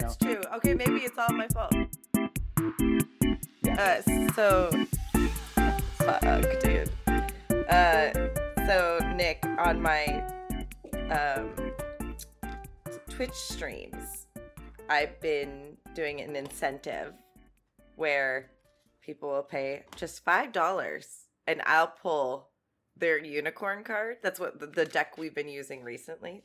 That's true. Okay, maybe it's all my fault. Uh, so, fuck, dude. Uh, so Nick, on my um, Twitch streams, I've been doing an incentive where people will pay just five dollars, and I'll pull their unicorn card. That's what the, the deck we've been using recently.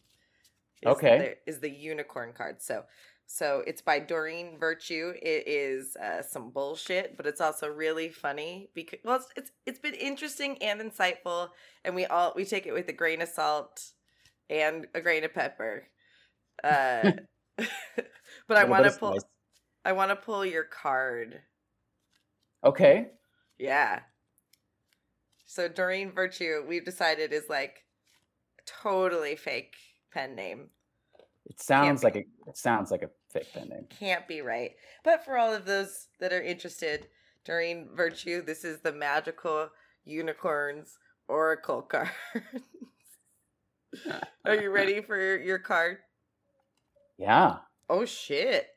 is Okay. the- is the unicorn card. So, so it's by Doreen Virtue. It is uh, some bullshit, but it's also really funny because well, it's, it's it's been interesting and insightful, and we all we take it with a grain of salt and a grain of pepper. Uh, but I want to pull. spice. I want to pull your card. Okay. Yeah. So Doreen Virtue, we've decided is like totally fake pen name. It sounds like a it sounds like a fake pen name. Can't be right. But for all of those that are interested, Doreen Virtue, this is the magical unicorns oracle card. are you ready for your card? Yeah. Oh shit.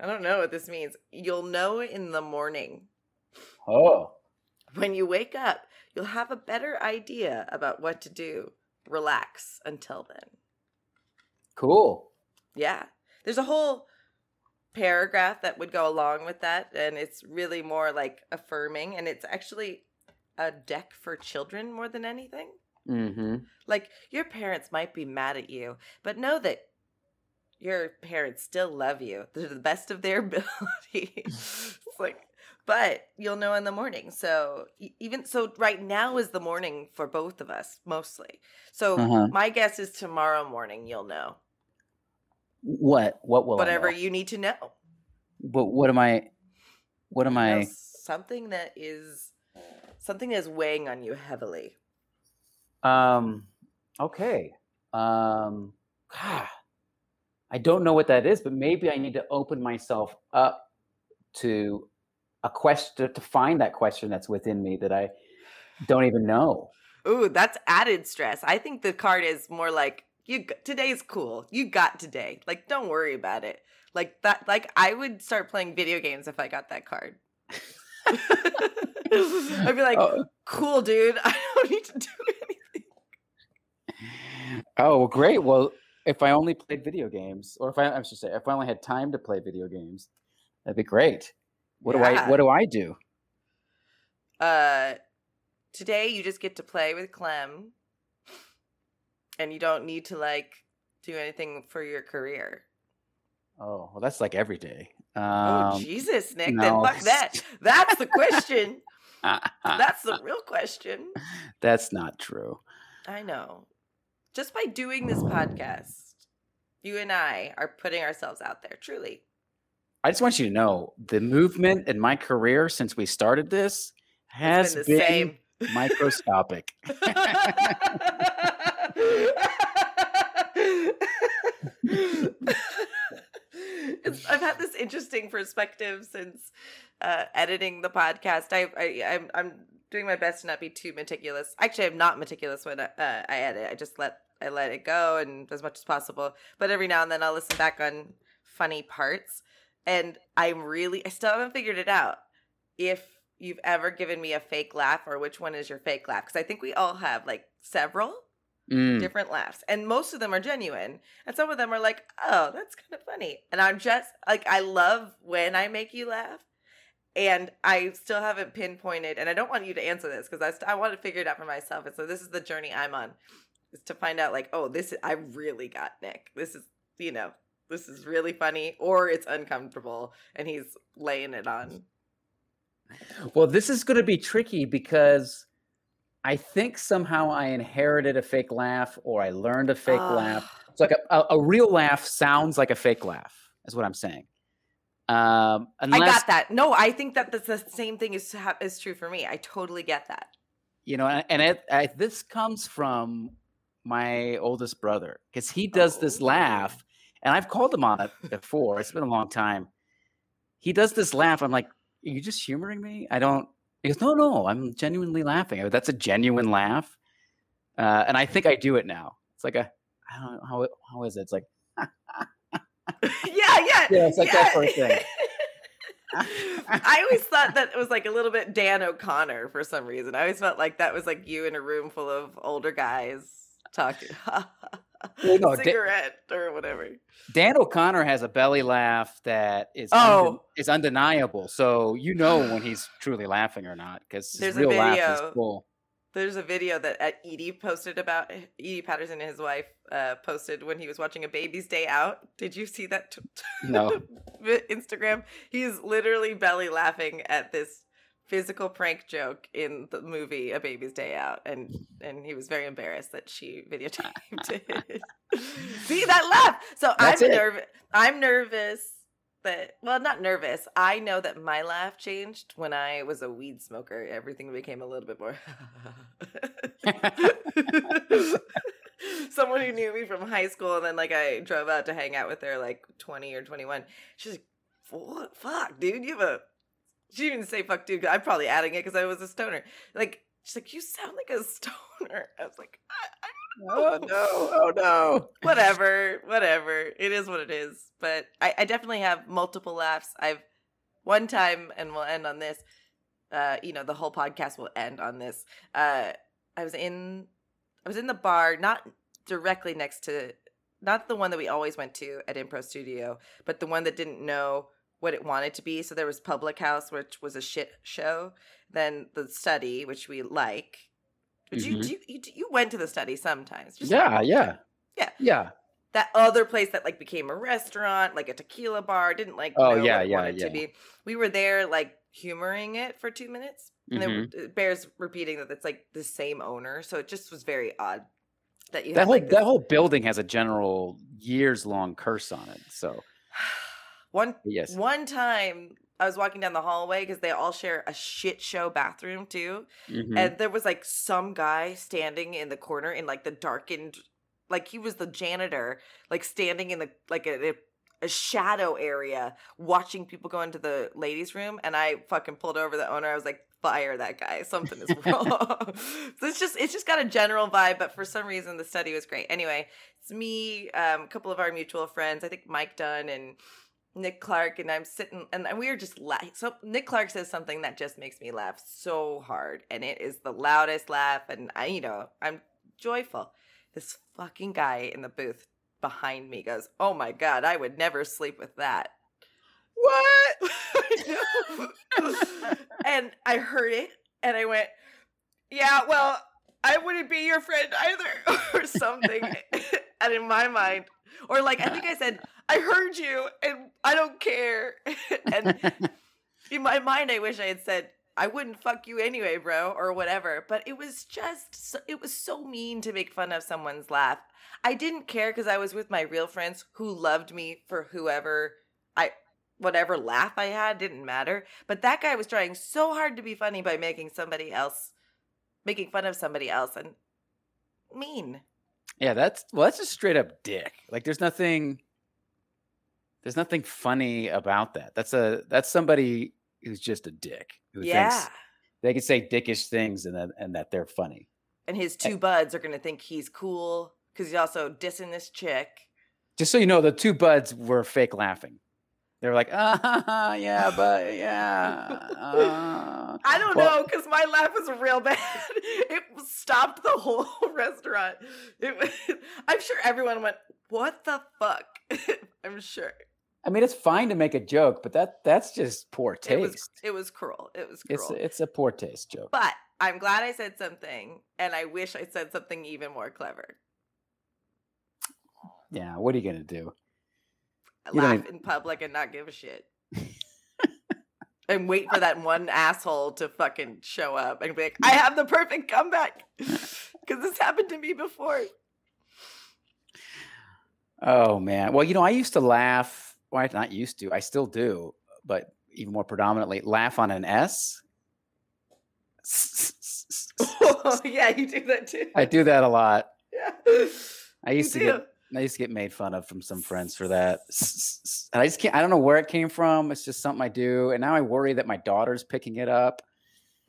I don't know what this means. You'll know in the morning. Oh. When you wake up, you'll have a better idea about what to do. Relax until then. Cool. Yeah. There's a whole paragraph that would go along with that, and it's really more like affirming, and it's actually a deck for children more than anything. Mm-hmm. Like, your parents might be mad at you, but know that your parents still love you to the best of their ability. it's like, but you'll know in the morning. So, even so, right now is the morning for both of us, mostly. So, Uh-huh. my guess is tomorrow morning you'll know What? What will whatever you need to know. But what am I? What am I? something that is something that is weighing on you heavily. Um. Okay. Um. ah, I don't know what that is, but maybe I need to open myself up to a question to find that question that's within me that I don't even know. Ooh, that's added stress. I think the card is more like you. Today's cool. You got today. Like, don't worry about it. Like that. Like I would start playing video games if I got that card. I'd be like, Oh, cool, dude. I don't need to do anything. oh, great. Well, if I only played video games, or if I, I should say, if I only had time to play video games, that'd be great. What do I? What do I do? Uh, today you just get to play with Clem, and you don't need to like do anything for your career. Oh, well, that's like every day. oh Um, Jesus, Nick! no. Then fuck that. That's the question. That's the real question. that's not true. I know. Just by doing this podcast, you and I are putting ourselves out there. Truly. I just want you to know the movement in my career since we started this has It's been, been microscopic. it's, I've had this interesting perspective since uh, editing the podcast. I, I I'm I'm doing my best to not be too meticulous. Actually, I'm not meticulous when I, uh, I edit. I just let I let it go and as much as possible. But every now and then I'll listen back on funny parts, and I'm really I still haven't figured it out. If you've ever given me a fake laugh or which one is your fake laugh because I think we all have like several Mm, different laughs and most of them are genuine and some of them are like oh that's kind of funny and i'm just like i love when i make you laugh and i still haven't pinpointed and i don't want you to answer this because I, st- I want to figure it out for myself and so this is the journey i'm on is to find out like oh this is i really got nick. This is you know this is really funny or it's uncomfortable and he's laying it on. Well, this is going to be tricky because I think somehow I inherited a fake laugh or I learned a fake laugh. Ah, It's like a, a, a real laugh sounds like a fake laugh, is what I'm saying. Um, unless, i got that no i think that that's the same thing is, is true for me i totally get that you know, and, and it, I, this comes from my oldest brother because he does this Oh. laugh, and I've called him on it before. It's been a long time. He does this laugh. I'm like, "Are you just humoring me?" I don't. He goes, "No, no, I'm genuinely laughing. I go, That's a genuine laugh," uh, and I think I do it now. It's like a, I don't know how how is it? It's like, yeah, yeah. Yeah, it's like yeah. that sort of thing. I always thought that it was like a little bit Dan O'Connor for some reason. I always felt like that was like you in a room full of older guys talking No, Da- cigarette or whatever. Dan O'Connor has a belly laugh that is Oh. unden- is undeniable. So you know when he's truly laughing or not because his There's a real laugh is full. There's a video that uh, Edie posted about Edie Patterson and his wife uh, posted when he was watching A Baby's Day Out. Did you see that? T- No. Instagram. He's literally belly laughing at this physical prank joke in the movie A Baby's Day Out, and and he was very embarrassed that she videotaped it. see that laugh? So That's I'm nervous. I'm nervous. That well, not nervous. I know that my laugh changed when I was a weed smoker. Everything became a little bit more. Someone who knew me from high school, and then like I drove out to hang out with her, like twenty or twenty one. She's like, "What? Fuck, dude, you have a." She didn't say "fuck, dude. I'm probably adding it because I was a stoner. Like she's like, "You sound like a stoner." I was like, I, I oh no! Oh no! whatever, whatever. It is what it is. But I, I definitely have multiple laughs. I've one time, and we'll end on this. Uh, you know, the whole podcast will end on this. Uh, I was in, I was in the bar, not directly next to, not the one that we always went to at Impro Studio, but the one that didn't know what it wanted to be. So there was Public House, which was a shit show. Then the Study, which we like. But you, Mhm. you, you you went to the Study sometimes. Yeah, yeah, Yeah. yeah. that other place that like became a restaurant, like a tequila bar, didn't like Oh, yeah, what it yeah, wanted yeah. to be. We were there like humoring it for two minutes. And Mhm. then it bears repeating that it's like the same owner. So it just was very odd that you That whole like that whole building has a general years long curse on it. So one yes, one time I was walking down the hallway because they all share a shit show bathroom too. Mhm. and there was like some guy standing in the corner in like the darkened like he was the janitor like standing in the like a, a shadow area watching people go into the ladies room and i fucking pulled over the owner i was like fire that guy something is wrong so it's just it's just got a general vibe but for some reason the study was great anyway it's me um, a couple of our mutual friends i think mike dunn and Nick Clark and I'm sitting and we are just laughing. So Nick Clark says something that just makes me laugh so hard, and it is the loudest laugh, and I, you know, I'm joyful. This fucking guy in the booth behind me goes, "Oh my god, I would never sleep with that." what? And I heard it, and I went, "Yeah, well, I wouldn't be your friend either," or something. and in my mind, or like I think I said, "I heard you, and I don't care." and in my mind, I wish I had said, "I wouldn't fuck you anyway, bro," or whatever. But it was just, so, it was so mean to make fun of someone's laugh. I didn't care because I was with my real friends who loved me for whoever I whatever laugh I had didn't matter. But that guy was trying so hard to be funny by making somebody else making fun of somebody else and mean. Yeah, that's well, that's just straight up dick. Like there's nothing there's nothing funny about that. That's a that's somebody who's just a dick. Who yeah. they can say dickish things and that and that they're funny. And his eh two buds are gonna think he's cool because he's also dissing this chick. Just so you know, the two buds were fake laughing. They were like, ah, yeah, but yeah. uh." I don't Well- know because my laugh was real bad. It stopped the whole restaurant. It was, I'm sure everyone went, "What the fuck?" I'm sure I mean, it's fine to make a joke, but that that's just poor it was. taste. It was cruel. It was It's cruel. it's a poor taste joke. but I'm glad I said something, and I wish I said something even more clever. Yeah, what are you gonna do? You laugh even- in public and not give a shit. and wait for that one asshole to fucking show up and be like, I have the perfect comeback. Because this happened to me before. Oh man. Well, you know, I used to laugh. Well, I not used to. I still do, but even more predominantly, laugh on an S. oh, yeah, you do that too. I do that a lot. Yeah. I used to You get do. I used to get made fun of from some friends for that. And I just can't I don't know where it came from. It's just something I do. And now I worry that my daughter's picking it up.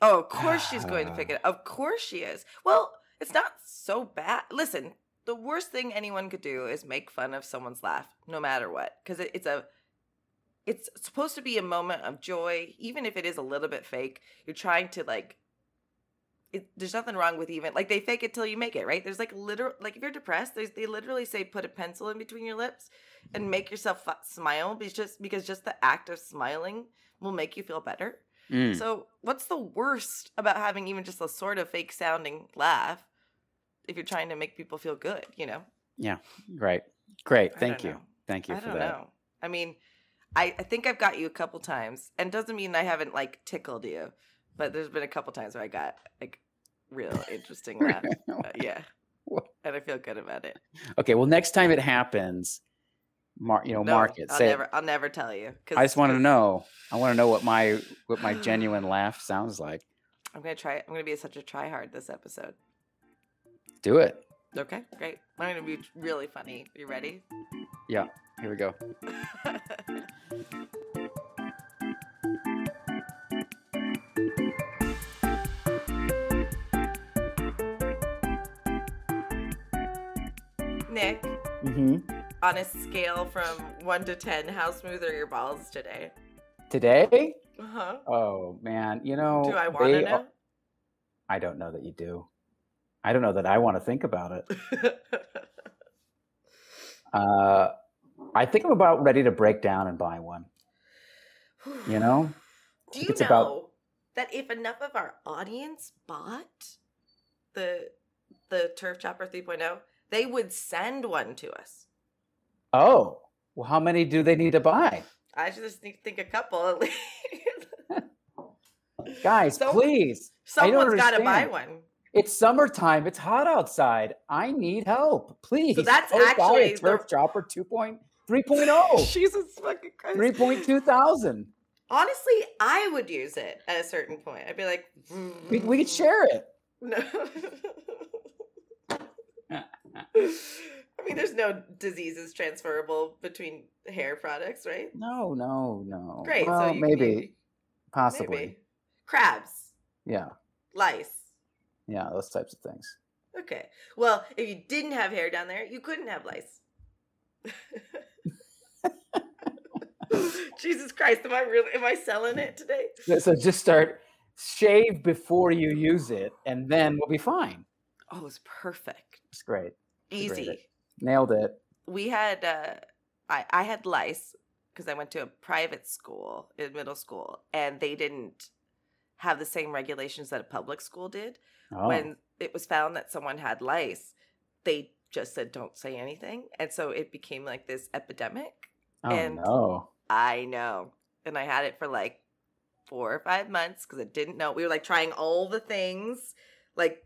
Oh, of course she's going to pick ah. it up. Of course she is. Well, it's not so bad. Listen, the worst thing anyone could do is make fun of someone's laugh, no matter what, because it, it's a it's supposed to be a moment of joy, even if it is a little bit fake. You're trying to like. It, there's nothing wrong with even like they fake it till you make it, right? There's like literal like if you're depressed, there's they literally say put a pencil in between your lips and make yourself f- smile because just because just the act of smiling will make you feel better. Mm. So, what's the worst about having even just a sort of fake sounding laugh if you're trying to make people feel good, you know? Yeah, right. Great. Thank you. know. Thank you I for don't that. know. I mean, I, I think I've got you a couple times, and doesn't mean I haven't like tickled you, but there's been a couple times where I got like real interesting laugh. Uh, yeah. And I feel good about it. Okay. Well, next time it happens, mark you know No, mark it. I'll Say, never I'll never tell you. I just want to know. I want to know what my what my genuine laugh sounds like. I'm gonna try I'm gonna be such a try hard this episode. Do it. Okay, great. I'm gonna be really funny. You ready? Yeah. Here we go. Nick, hmm on a scale from one to ten, how smooth are your balls today? Today? Uh-huh. Oh man, you know. Do I want to know? are- I don't know that you do. I don't know that I want to think about it. Uh, I think I'm about ready to break down and buy one. You know? Do you it's know about- that if enough of our audience bought the the Turf Chopper 3.0, they would send one to us? Oh, well, how many do they need to buy? I just need to think a couple at least. Guys, So- please. Someone's got to buy one. It's summertime. It's hot outside. I need help. Please. So that's oh, buy actually oh. a the- Turf Chopper 2.0, 3.0, Jesus fucking Christ. 3.2 thousand. Honestly, I would use it at a certain point. I'd be like, We, we could share it. No. I mean, there's no diseases transferable between hair products, right? No, no, no. Great. Well, so maybe, be- possibly. maybe. crabs, Yeah, lice. yeah, those types of things. Okay. Well, if you didn't have hair down there, you couldn't have lice. Jesus Christ, am I really am I selling it today? So- So just start shave before you use it, and then we'll be fine. Oh, it's perfect. It's great. It's a great Easy. Nailed it. we had uh i i had lice because i went to a private school in middle school and they didn't have the same regulations that a public school did. Oh, when it was found that someone had lice they just said don't say anything. And so it became like this epidemic. Oh and- no. i know. And i had it for like four or five months because i didn't know. We were like trying all the things like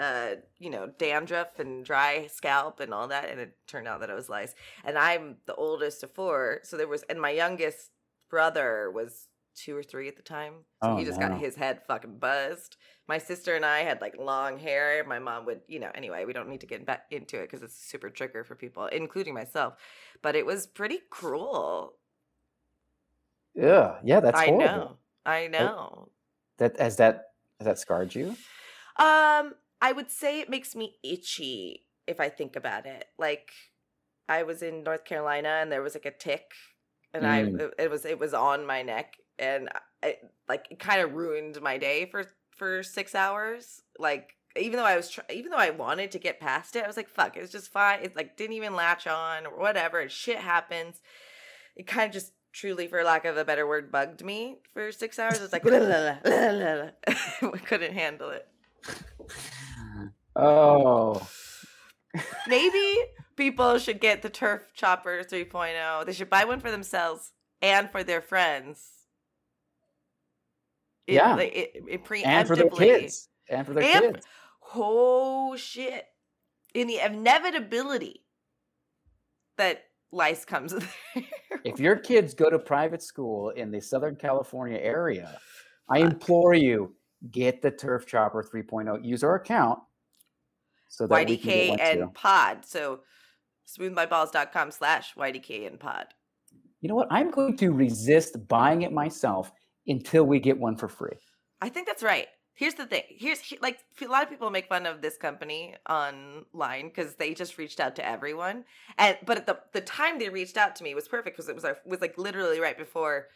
uh you know dandruff and dry scalp and all that and it turned out that it was lice and i'm the oldest of four so there was and my youngest brother was two or three at the time so Oh, he just got his head fucking buzzed my sister and i had like long hair my mom would you know anyway we don't need to get back into it because it's a super trigger for people including myself but it was pretty cruel Yeah, yeah, that's I horrible. know. I know. That has that has that scarred you? Um, I would say it makes me itchy if I think about it. Like I was in North Carolina and there was like a tick and I Mm. it, it was it was on my neck and I like it kind of ruined my day for for 6 hours. Like even though I was try- even though I wanted to get past it, I was like fuck, it was just fine. It like didn't even latch on or whatever. Shit happens. It kind of just truly for lack of a better word bugged me for 6 hours. It's like I couldn't handle it. Oh, Maybe people should get the Turf Chopper 3.0. They should buy one for themselves and for their friends. It- Yeah. like, it, it preemptively. and for their kids, and for their And- kids. Oh shit! In the inevitability that lice comes there. If your kids go to private school in the Southern California area, I uh. implore you get the Turf Chopper 3.0. Use our account so that we can get YDKN too. pod. So smoothmyballs.com slash YDKN pod. You know what? I'm going to resist buying it myself until we get one for free. I think that's right. here's the thing. Here's like a lot of people make fun of this company online because they just reached out to everyone. And but at the the time they reached out to me was perfect because it was our, was like literally right before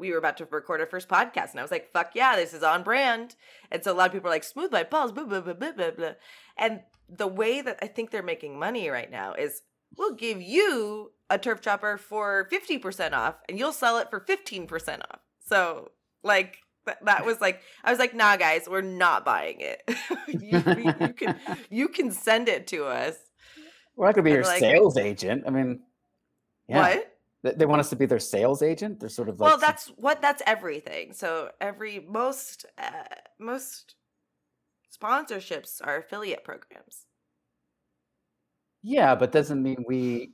we were about to record our first podcast, and I was like, "Fuck yeah, this is on brand." And so a lot of people are like, "Smooth my balls," blah blah blah blah blah blah. And the way that I think they're making money right now is we'll give you a turf chopper for 50% off and you'll sell it for 15% off. So, like, that, that was like, I was like, nah, guys, we're not buying it. you, you, you can you can send it to us. We're not gonna be And your like- sales agent. I mean, yeah. What? They, want us to be their sales agent. They're sort of like well, that's what that's everything. So every most uh, most sponsorships are affiliate programs. yeah, but doesn't mean we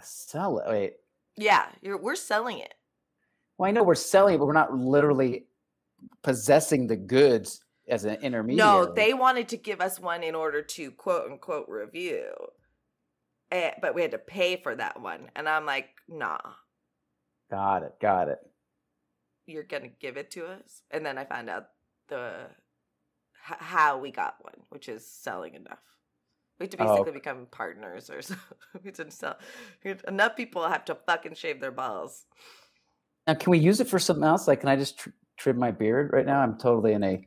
sell it. Wait, Yeah, you're we're selling it. well, I know we're selling it, but we're not literally possessing the goods as an intermediary. No, they wanted to give us one in order to quote unquote review. Eh, but we had to pay for that one. And I'm like, nah, got it, got it. you're going to give it to us. And then I found out the h- how we got one, which is selling enough. We have to Oh, basically okay. become partners or something. we to sell. Enough people have to fucking shave their balls. Now, can we use it for something else? Like, can I just tr- trim my beard right now? I'm totally in a Let's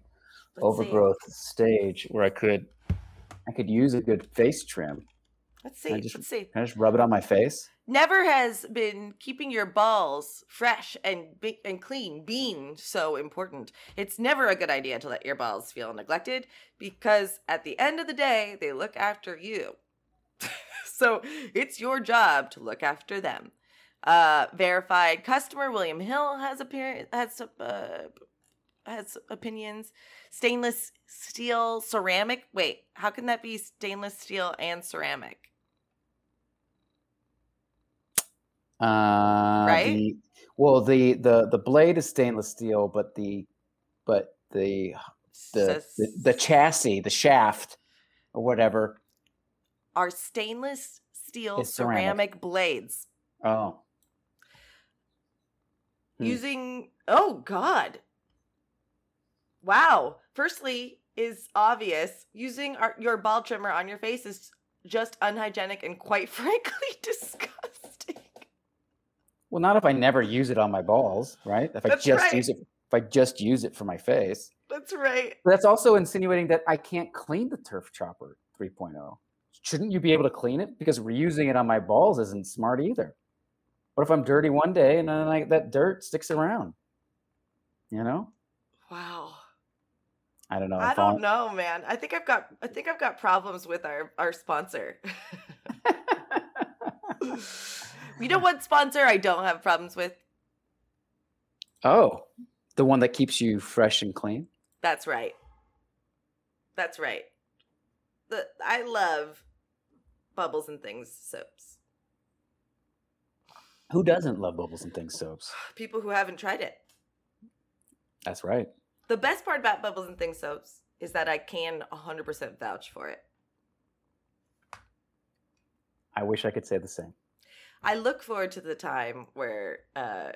see. overgrowth stage where I could, I could use a good face trim. Let's see. just- Let's see. Can I just rub it on my face? never has been keeping your balls fresh and be- and clean being so important. It's never a good idea to let your balls feel neglected because at the end of the day, they look after you. so it's your job to look after them. Uh, verified customer William Hill has appear has uh, has opinions. Stainless steel, ceramic. Wait, how can that be stainless steel and ceramic? Uh, Right? The, well, the the the blade is stainless steel, but the but the the the, the chassis, the shaft, or whatever. are stainless steel ceramic. ceramic. blades Oh, Hmm. using oh god wow firstly is obvious using our, your ball trimmer on your face is just unhygienic and quite frankly disgusting well, not if I never use it on my balls, right? If I That's just right. use it, if I just use it for my face. that's right that's also insinuating that I can't clean the turf chopper 3.0. Shouldn't you be able to clean it? Because reusing it on my balls isn't smart either. What if I'm dirty one day and then I, that dirt sticks around? You know, wow I don't know. i don't know man i think i've got i think i've got problems with our our sponsor you know what sponsor i don't have problems with oh, the one that keeps you fresh and clean. That's right. That's right. The I love bubbles and things soaps. Who doesn't love bubbles and things soaps? People who haven't tried it. That's right. The best part about bubbles and things soaps is that I can 100% vouch for it. I wish I could say the same. I look forward to the time where uh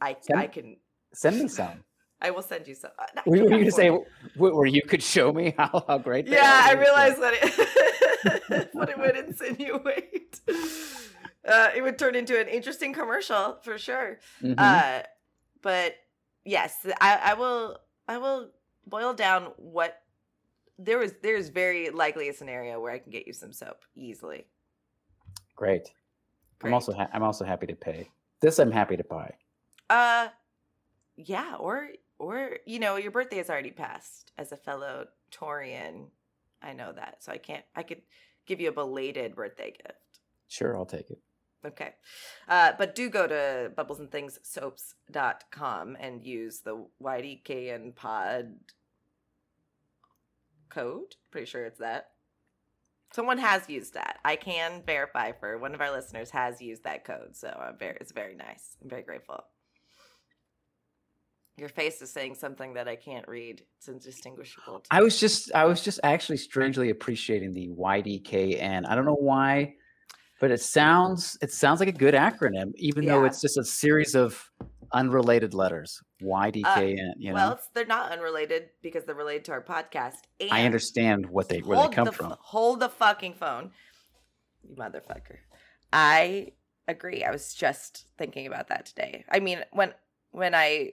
I Send- I can Send me some. I will send you some. Were you can going to say where you could show me how, how great Yeah? I realized that it what it would insinuate. Uh, it would turn into an interesting commercial for sure. Mhm. Uh, but yes, I, I will. I will boil down what there is. There is very likely a scenario where I can get you some soap easily. Great. I'm also ha- I'm also happy to pay. This I'm happy to buy. Uh, yeah, or or you know, your birthday has already passed. As a fellow Taurean, I know that, so I can't. I could give you a belated birthday gift. Sure, I'll take it. Okay. Uh, but do go to bubblesandthingsoaps.com and use the YDKN pod code. Pretty sure it's that. Someone has used that. I can verify for one of our listeners has used that code. So I'm very, it's very nice. I'm very grateful. Your face is saying something that I can't read. It's indistinguishable. to I was just I was just actually strangely appreciating the YDKN. I don't know why, but it sounds it sounds like a good acronym, even though it's just a series of unrelated letters. YDKN. you know, Well, it's, they're not unrelated because they're related to our podcast. And I understand what they where they come the, from. Hold the fucking phone, you motherfucker. I agree. I was just thinking about that today. I mean, when when I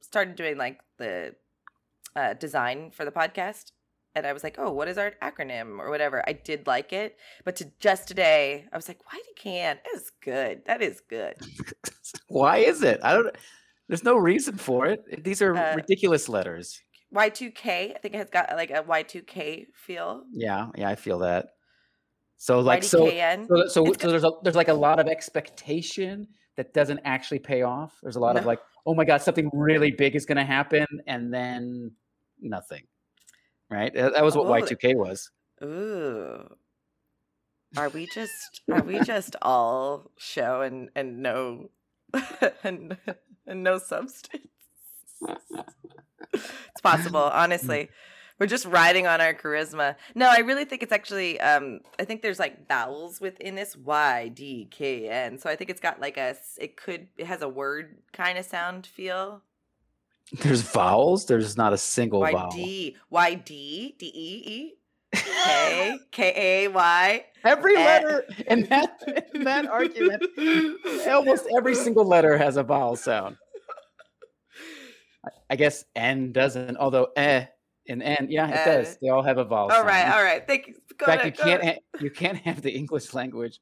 started doing like the uh, design for the podcast, and I was like, "Oh, what is our acronym or whatever?" I did like it, but to just today, I was like, why do can? is good. That is good." Why is it? I don't. There's no reason for it. These are Uh, ridiculous letters. Y2K, I think it has got like a Y2K feel. Yeah, yeah, I feel that. So like so so so, so there's a, there's like a lot of expectation that doesn't actually pay off. There's a lot of like, oh my god, something really big is going to happen, and then nothing. Right? That, was what Oh, Y2K was. Ooh. Are we just are we just all show and and no and, and no substance? it's possible, honestly. We're just riding on our charisma. No, I really think it's actually um I think there's like vowels within this Y D K N. So I think it's got like a s- it could it has a word kind of sound feel. There's vowels. There's not a single Y vowel. D Y D D E E K K A Y Every Eh. letter in that in that argument, almost every single letter has a vowel sound. I- I guess N doesn't, although eh and N, yeah, it Eh. does. They all have a vowel All sound. right, all right. Thank you. Go In fact, ahead, you can't ahead. ha- you can't have the English language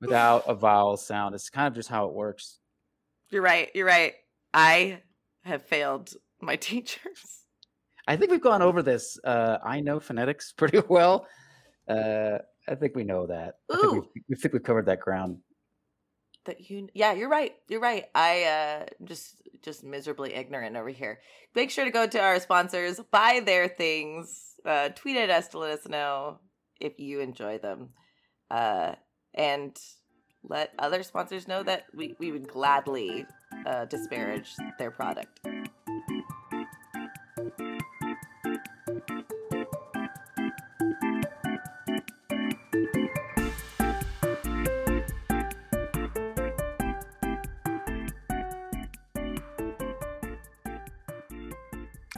without a vowel sound. It's kind of just how it works. You're right. You're right. I have failed my teachers. I think we've gone over this. Uh, I know phonetics pretty well. Uh, I think we know that. I think we've, we think we've covered that ground. That you, yeah, you're right. You're right. I uh, just just miserably ignorant over here. Make sure to go to our sponsors, buy their things, uh, tweet at us to let us know if you enjoy them, uh, and let other sponsors know that we, we would gladly uh, disparage their product.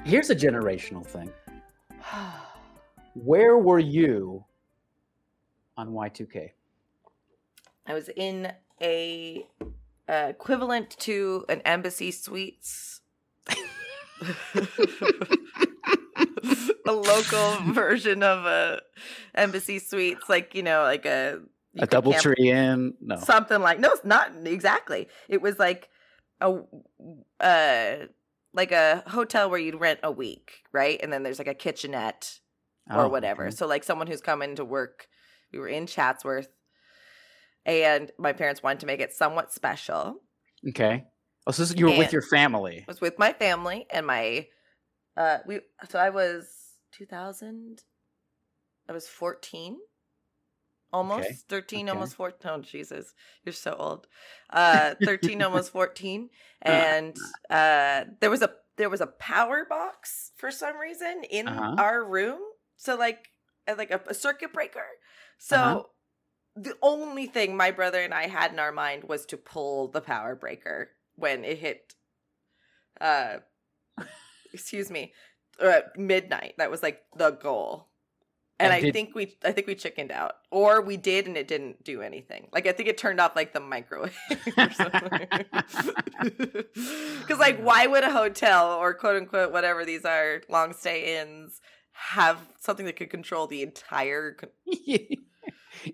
Here's a generational thing. Where were you on Y2K? I was in a uh, equivalent to an embassy suites. a local version of a embassy suites, like you know, like a A double camp- tree in? No. something like no, it's not exactly. It was like a uh like a hotel where you'd rent a week, right? And then there's like a kitchenette or Oh, whatever. okay. So like someone who's coming to work, we were in Chatsworth, and my parents wanted to make it somewhat special. Okay. Oh, so this- you were with your family. I was with my family and my uh we so I was 2000 I was 14 almost Okay, 13 okay. almost 14 oh Jesus you're so old uh 13 almost 14 and uh there was a there was a power box for some reason in Uh-huh. our room so like uh, like a, a circuit breaker so Uh-huh. The only thing my brother and I had in our mind was to pull the power breaker when it hit uh excuse me uh, midnight. That was like the goal. And And i think we i think we chickened out. Or we did and it didn't do anything. Like i think it turned off like the microwave or something. Because like why would a hotel or quote unquote whatever these are long stay inns have something that could control the entire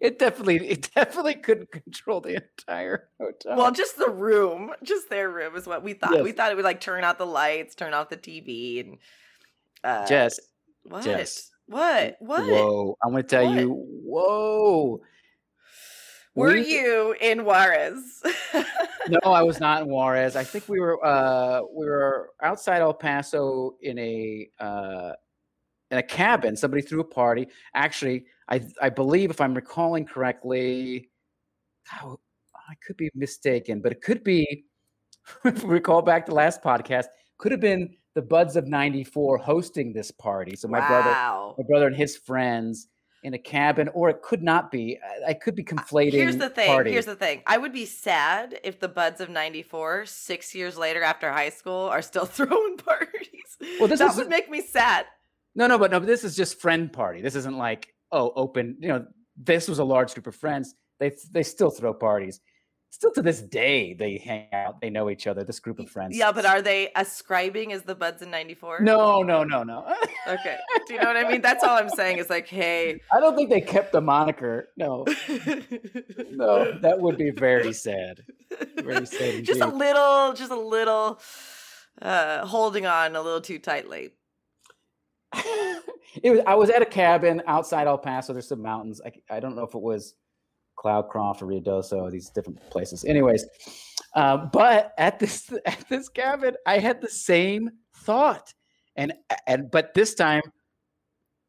it definitely it definitely couldn't control the entire hotel. well just the room just their room is what we thought we thought it would like turn out the lights turn off the tv and uh Jess, what Jess. what what whoa! I'm to tell you, whoa! were We- you in juarez No, I was not in Juarez. I think we were uh, we were outside El Paso in a uh, in a cabin. Somebody threw a party. Actually, I I believe if I'm recalling correctly, oh, I could be mistaken, but it could be. If we recall back to last podcast, could have been the Buds of '94 hosting this party. So my brother, my brother and his friends, in a cabin, or it could not be. I, I could be uh, conflating. Here's the thing. party. Here's the thing. I would be sad if the buds of '94, six years later after high school, are still throwing parties. Well, this that would make me sad. No, no, but no, but this is just friend party. This isn't like, oh, open, you know, this was a large group of friends. They they still throw parties. Still to this day, they hang out, they know each other, this group of friends. Yeah, but are they ascribing as the buds in '94? No, no, no, no. Okay. Do you know what I mean? That's all I'm saying. Is like, hey. I don't think they kept the moniker. No, no, that would be very sad. Very sad just a little, just a little, uh, holding on a little too tightly. It was. I was at a cabin outside El Paso. There's some mountains. I, I don't know if it was Cloudcroft or Rio Ruidoso, these different places. Anyways, um, but at this at this cabin, I had the same thought, and and but this time,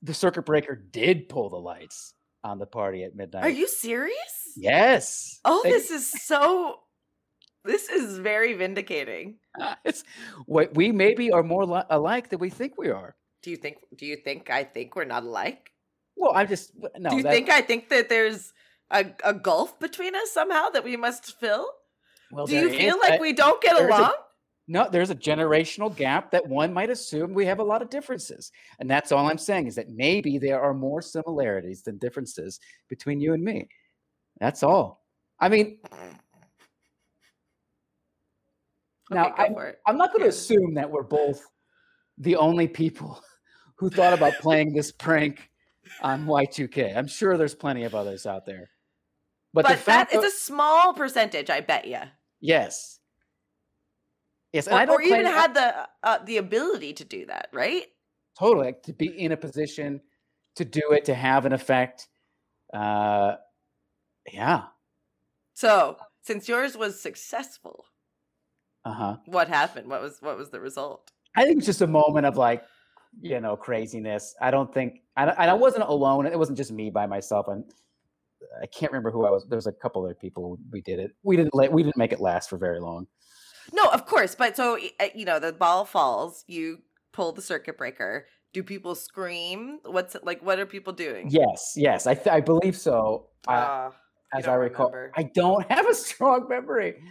the circuit breaker did pull the lights on the party at midnight. Are you serious? Yes. Oh, They- this is so. This is very vindicating. it's what we maybe are more li- alike than we think we are. Do you think? Do you think I think we're not alike? Well, I'm just no. do you that- think I think that there's a, a gulf between us somehow that we must fill? well, Do you feel is- like I- we don't get there's a- along? No, there's a generational gap that one might assume we have a lot of differences. And that's all I'm saying is that maybe there are more similarities than differences between you and me. That's all. I mean, now okay, go I. I'm not going to Yeah. assume that we're both the only people who thought about playing this prank on Y2K. I'm sure there's plenty of others out there. But, But, the that it's a small percentage, I bet you. yes. Yes, Or, I don't or even had the uh, the ability to do that, right? totally like, to be in a position to do it to have an effect uh yeah So, since yours was successful, uh-huh what happened? What was what was the result? i think it's just a moment of like you know craziness i don't think and i wasn't alone it wasn't just me by myself and i can't remember who i was there was a couple other people we did it we didn't let we didn't make it last for very long No, of course, but so uh, you know, the ball falls, you pull the circuit breaker. Do people scream? What's it like? What are people doing? yes yes i, th- I believe so Ah, you as I recall. remember. I don't have a strong memory.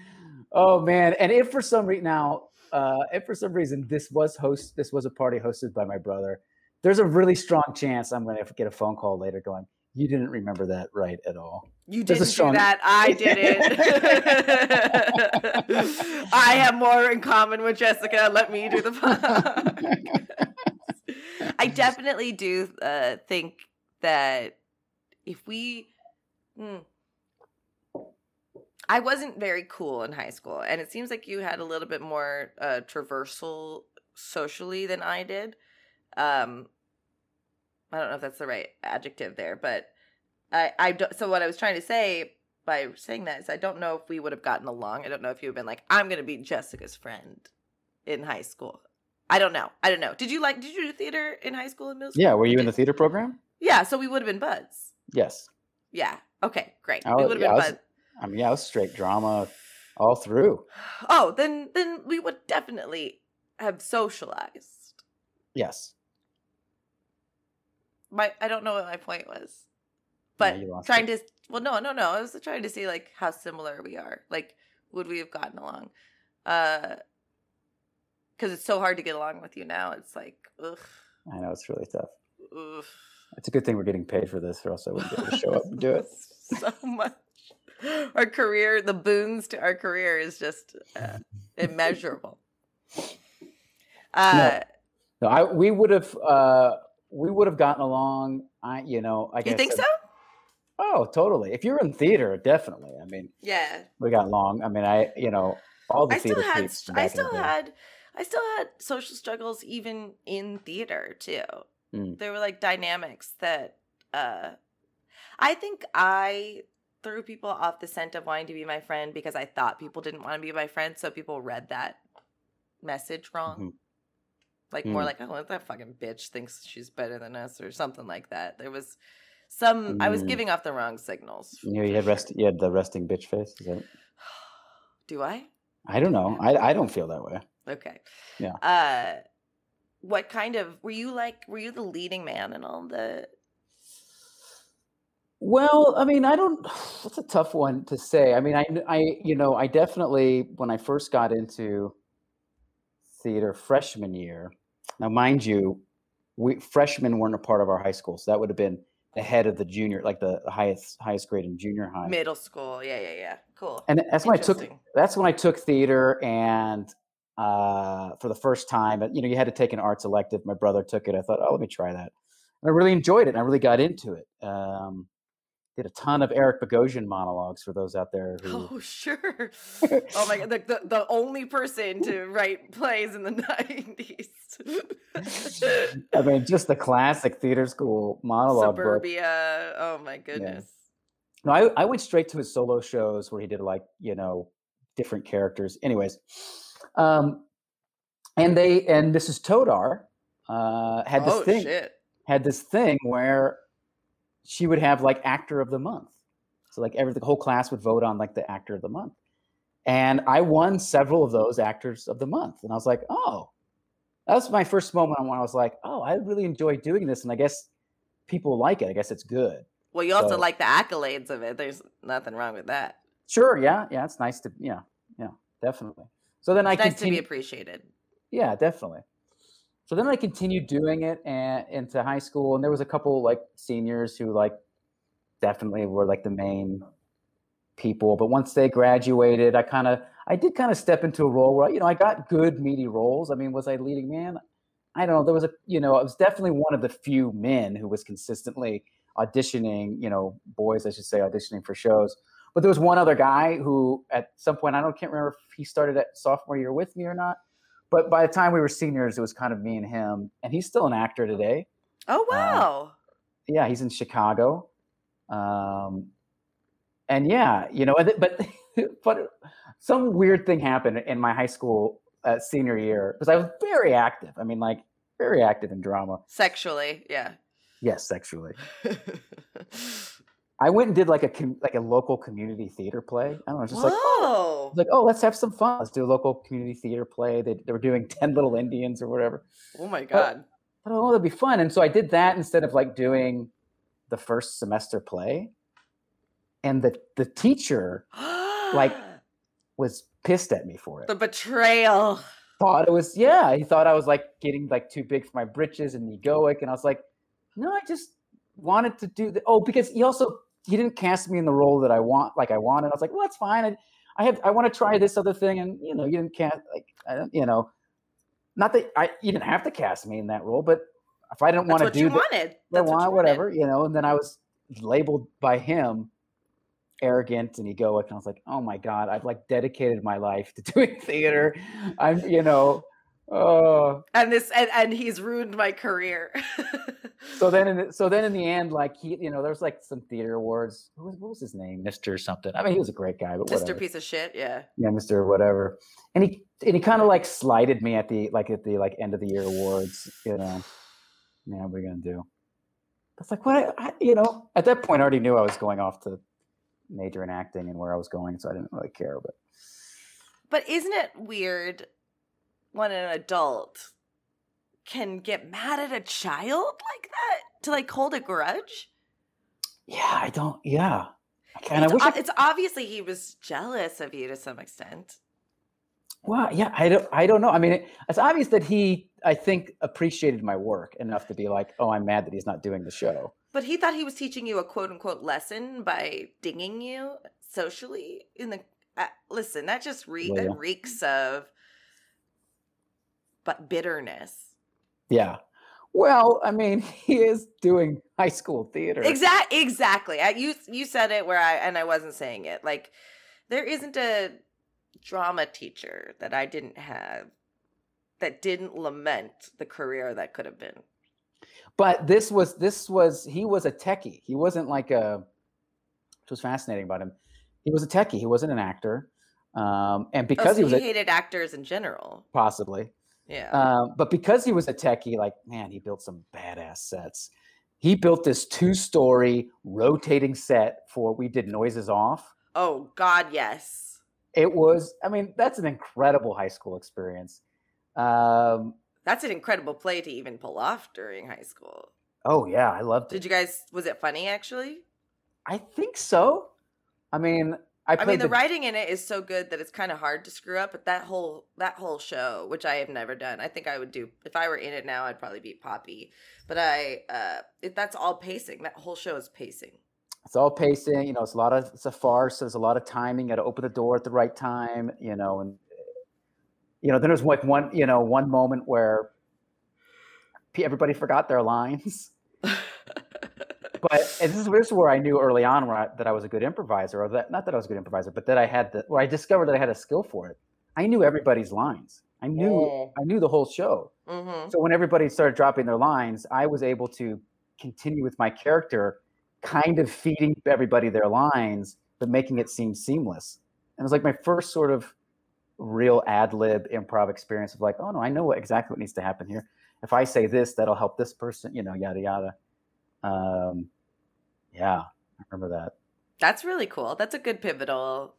Oh man! And if for some reason now, uh, if for some reason this was host, this was a party hosted by my brother, there's a really strong chance I'm going to get a phone call later going, "You didn't remember that right at all." you there's didn't strong- do that. I did it. I have more in common with Jessica. Let me do the podcast. I definitely do uh, think that if we, hmm, I wasn't very cool in high school, and it seems like you had a little bit more uh, traversal socially than I did. Um, I don't know if that's the right adjective there, but I, I don't. So what I was trying to say by saying that is, I don't know if we would have gotten along. I don't know if you would have been like, I'm going to be Jessica's friend in high school. I don't know. I don't know. Did you like? Did you do theater in high school and middle school? Yeah, were you in the theater program? Yeah, so we would have been buds. Yes. Yeah. Okay, great. We would have yeah, been buds. I mean, yeah, it was straight drama all through. Oh, then then we would definitely have socialized. Yes. My I don't know what my point was. But lost trying to well no, no, no. I was trying to see like how similar we are. Like would we have gotten along? Uh cuz it's so hard to get along with you now. It's like ugh, I know it's really tough. ugh. It's a good thing we're getting paid for this, or else I wouldn't be able to show up and do it. so much. Our career, the boons to our career is just uh, immeasurable. Uh, No, I we would have uh we would have gotten along. I you know I you think so? Oh, totally. If you're in theater, definitely. I mean, Yeah. we got along. I mean, I you know all the I still theater had peeps st- back I still had I still had social struggles even in theater too. Mm. There were like dynamics that uh I think I threw people off the scent of wanting to be my friend because I thought people didn't want to be my friend, so people read that message wrong. Mhm. Like more Mm. like, oh, that fucking bitch thinks she's better than us or something like that. There was some I was Mm. giving off the wrong signals. You know, you had rest. You had the resting bitch face. Is that? Do I? I don't know. I I don't feel that way. Okay. Yeah. Uh what kind of were you like were you the leading man in all the Well, I mean, I don't. That's a tough one to say. I mean, I, I, you know, I definitely when I first got into theater freshman year. Now, mind you, we freshmen weren't a part of our high school, so that would have been the head of the junior, like the highest highest grade in junior high, middle school. Yeah, yeah, yeah. Cool. And that's when I took. That's when I took theater, and uh, for the first time, you know, you had to take an arts elective. My brother took it. I thought, oh, let me try that. And I really enjoyed it. And I really got into it. Um, did a ton of Eric Bogosian monologues for those out there. Who... Oh, sure. oh my god, the, the, the only person to write plays in the nineties. I mean, just the classic theater school monologue. Suburbia. Book. Oh my goodness. Yeah. No, I, I went straight to his solo shows where he did like you know different characters. Anyways, um, and they and this is Todar uh, had this oh, thing shit. had this thing where she would have like actor of the month. So like every the whole class would vote on like the actor of the month. And I won several of those actors of the month. And I was like, oh, that was my first moment when I was like, oh, I really enjoy doing this. And I guess people like it. I guess it's good. Well, you also so, like the accolades of it. There's nothing wrong with that. Sure. Yeah. Yeah. It's nice to, yeah. Yeah. Definitely. So then it's I nice to be appreciated. Yeah, definitely. So then I continued doing it and into high school, and there was a couple like seniors who like definitely were like the main people. But once they graduated, I kind of I did kind of step into a role where you know I got good meaty roles. I mean, was I leading man? I don't know. There was a you know I was definitely one of the few men who was consistently auditioning. You know, boys I should say auditioning for shows. But there was one other guy who at some point I don't can't remember if he started at sophomore year with me or not but by the time we were seniors, it was kind of me and him. And he's still an actor today. Oh um, wow! yeah, he's in Chicago. Um, and yeah, you know, but but some weird thing happened in my high school uh, senior year because I was very active. I mean, like very active in drama. Sexually, yeah. Yes, sexually. I went and did like a com- like a local community theater play. I don't know, just Whoa. like oh, like oh, let's have some fun. Let's do a local community theater play. They, they were doing Ten Little Indians or whatever. Oh my god! But, oh, that'd be fun. And so I did that instead of like doing the first semester play. And the the teacher like was pissed at me for it. The betrayal. Thought it was yeah. He thought I was like getting like too big for my britches and egoic, and I was like, no, I just wanted to do the oh because he also he didn't cast me in the role that I want like I wanted. I was like, well, that's fine. I, I have I want to try this other thing, and you know, you didn't cast like I don't you know, not that I you didn't have to cast me in that role, but if I didn't want to do you that, wanted. That's want, whatever, you know, and then I was labeled by him arrogant and egoic, and I was like, oh my god, I've like dedicated my life to doing theater. I'm you know Oh, and this and, and he's ruined my career. so then, in the, so then in the end, like he, you know, there's like some theater awards. What was, what was his name, Mister something? I mean, he was a great guy, but Mister Piece of Shit, yeah, yeah, Mister whatever. And he and he kind of like slighted me at the like at the like end of the year awards. You know, yeah, what are you gonna do? It's like what I, I, you know. At that point, I already knew I was going off to major in acting and where I was going, so I didn't really care. But but isn't it weird when an adult can get mad at a child like that to like hold a grudge. Yeah, I don't. Yeah, And I wish. It's obviously he was jealous of you to some extent. Well, yeah, I don't. I don't know. I mean, it, it's obvious that he, I think, appreciated my work enough to be like, "Oh, I'm mad that he's not doing the show." But he thought he was teaching you a quote unquote lesson by dinging you socially in the. Uh, listen, that just re- yeah. that reeks of but bitterness. Yeah. Well, I mean, he is doing high school theater. Exactly. Exactly. I, you you said it where I and I wasn't saying it. Like there isn't a drama teacher that I didn't have that didn't lament the career that could have been. But this was this was he was a techie. He wasn't like a which was fascinating about him. He was a techie. He wasn't an actor. Um, and because oh, so he was he hated actors in general. Possibly. Yeah. Um, but because he was a techie, like, man, he built some badass sets. He built this two story rotating set for We Did Noises Off. Oh, God, yes. It was, I mean, that's an incredible high school experience. Um, that's an incredible play to even pull off during high school. Oh, yeah, I loved it. Did you guys, was it funny actually? I think so. I mean, I, I mean, the, the, writing in it is so good that it's kind of hard to screw up. But that whole that whole show, which I have never done, I think I would do if I were in it now. I'd probably be Poppy. But I, uh, it, that's all pacing. That whole show is pacing. It's all pacing. You know, it's a lot of it's a farce. There's a lot of timing. You got to open the door at the right time. You know, and you know, then there's like one you know one moment where everybody forgot their lines. But this is, this is where I knew early on I, that I was a good improviser, or that not that I was a good improviser, but that I had the where I discovered that I had a skill for it. I knew everybody's lines. I knew mm. I knew the whole show. Mm-hmm. So when everybody started dropping their lines, I was able to continue with my character, kind of feeding everybody their lines, but making it seem seamless. And it was like my first sort of real ad lib improv experience of like, oh no, I know what, exactly what needs to happen here. If I say this, that'll help this person, you know, yada yada. Um, yeah, I remember that. That's really cool. That's a good pivotal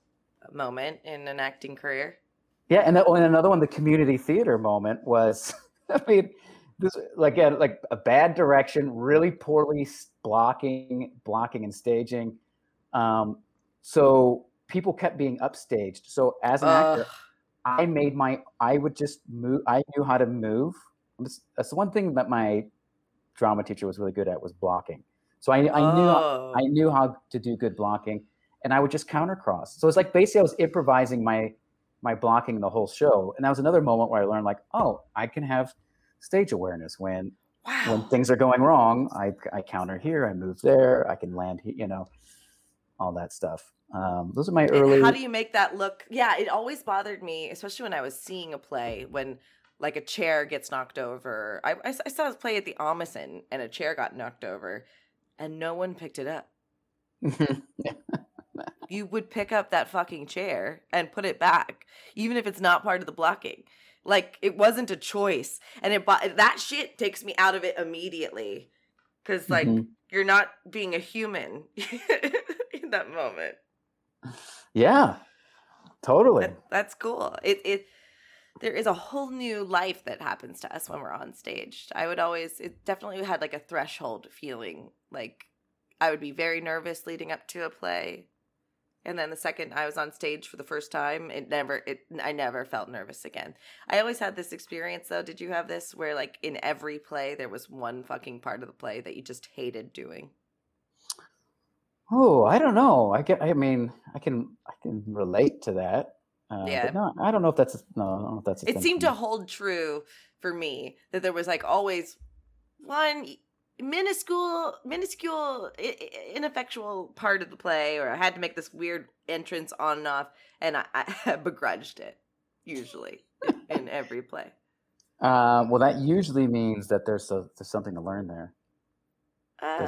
moment in an acting career. Yeah, and, that, and another one, the community theater moment was, I mean, this like yeah, like a bad direction, really poorly blocking, blocking and staging. Um, so people kept being upstaged. So as an uh, actor, I made my, I would just move. I knew how to move. That's the one thing that my drama teacher was really good at was blocking. So I, I oh. knew I knew how to do good blocking, and I would just counter cross. So it's like basically I was improvising my my blocking the whole show, and that was another moment where I learned like, oh, I can have stage awareness when wow. when things are going wrong. I I counter here, I move there, I can land, you know, all that stuff. Um, those are my early. How do you make that look? Yeah, it always bothered me, especially when I was seeing a play when like a chair gets knocked over. I, I, I saw a play at the Ahmanson and a chair got knocked over and no one picked it up. you would pick up that fucking chair and put it back, even if it's not part of the blocking. Like it wasn't a choice, and it that shit takes me out of it immediately, because like mm-hmm. you're not being a human in that moment. Yeah, totally. That, that's cool. It it there is a whole new life that happens to us when we're on stage. I would always it definitely had like a threshold feeling. Like I would be very nervous leading up to a play. And then the second I was on stage for the first time, it never it I never felt nervous again. I always had this experience though. Did you have this where like in every play there was one fucking part of the play that you just hated doing? Oh, I don't know. I get I mean, I can I can relate to that. Uh, yeah. no, I don't know if that's no. I don't know if that's. it seemed to hold true for me that there was like always one minuscule, minuscule, ineffectual part of the play, or I had to make this weird entrance on and off, and I, I begrudged it usually in, in every play. Uh, well, that usually means that there's a, there's something to learn there. Uh,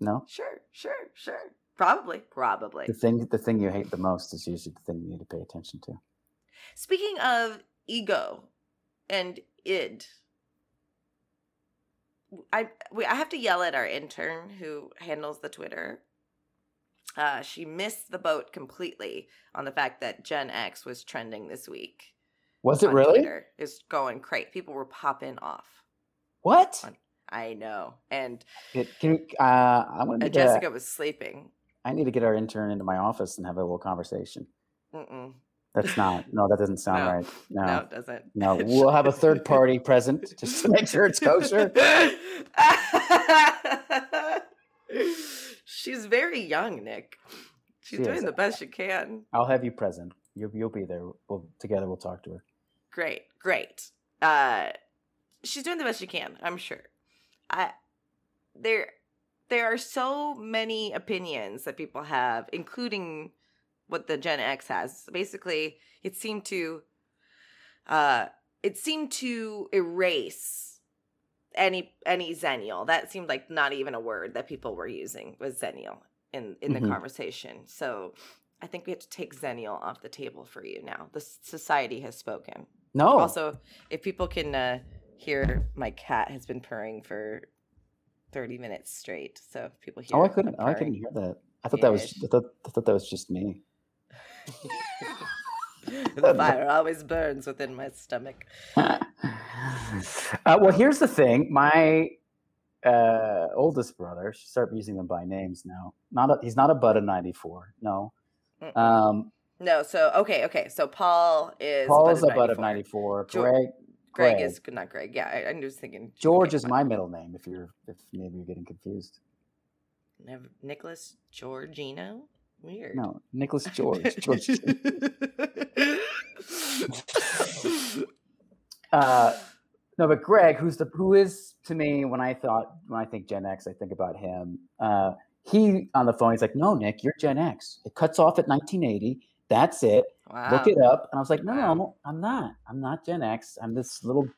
no. Sure, sure, sure. Probably, probably. The thing, the thing you hate the most is usually the thing you need to pay attention to. Speaking of ego and id, I we, I have to yell at our intern who handles the Twitter. Uh, she missed the boat completely on the fact that Gen X was trending this week. Was it really? Twitter. It's going crazy. People were popping off. What? On, I know. And it, can uh, I want to Jessica was sleeping. I need to get our intern into my office and have a little conversation. Mm-mm. That's not. No, that doesn't sound no. right. No, no, it doesn't. No, we'll have a third party present just to make sure it's kosher. She's very young, Nick. She's she doing is. the best she can. I'll have you present. You'll you'll be there. We'll together. We'll talk to her. Great, great. Uh, she's doing the best she can. I'm sure. I there there are so many opinions that people have, including what the Gen X has. Basically, it seemed to uh it seemed to erase any any Xennial. That seemed like not even a word that people were using was Xennial in in mm-hmm. the conversation. So I think we have to take Xennial off the table for you now. The society has spoken. No. Also, if people can uh, hear, my cat has been purring for 30 minutes straight. So people hear. Oh, I couldn't. Oh, I couldn't hear that. I thought yeah, that was. I thought, I thought that was just me. the fire always burns within my stomach. uh, well, here's the thing. My uh, oldest brother. Should start using them by names now. Not a, he's not a bud of ninety four. No. Um, No, so okay, okay. So Paul is Paul is a bud of ninety four. Greg. Greg, Greg. is not Greg. Yeah, I, I'm just thinking George is my middle name. If you're, if maybe you're getting confused. Nicholas Georgino. Weird. No, Nicholas George. George. uh, no, but Greg, who's the who is to me when I thought when I think Gen X, I think about him. Uh, he on the phone, he's like, "No, Nick, you're Gen X. It cuts off at 1980. That's it. Wow. Look it up." And I was like, "No, Wow. no, I'm not. I'm not Gen X. I'm this little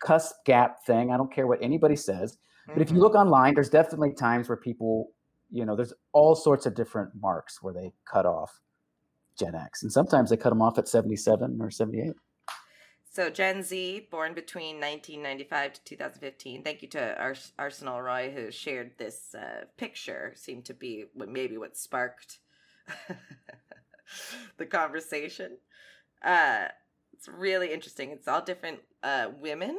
cusp gap thing. I don't care what anybody says." But if you Mhm. look online, there's definitely times where people, you know, there's all sorts of different marks where they cut off Gen X, and sometimes they cut them off at 77 or 78. So Gen Z, born between 1995 to 2015. Thank you to Ars- Arsenal Roy who shared this uh, picture. Seemed to be maybe what sparked the conversation. Uh, it's really interesting. It's all different uh, women.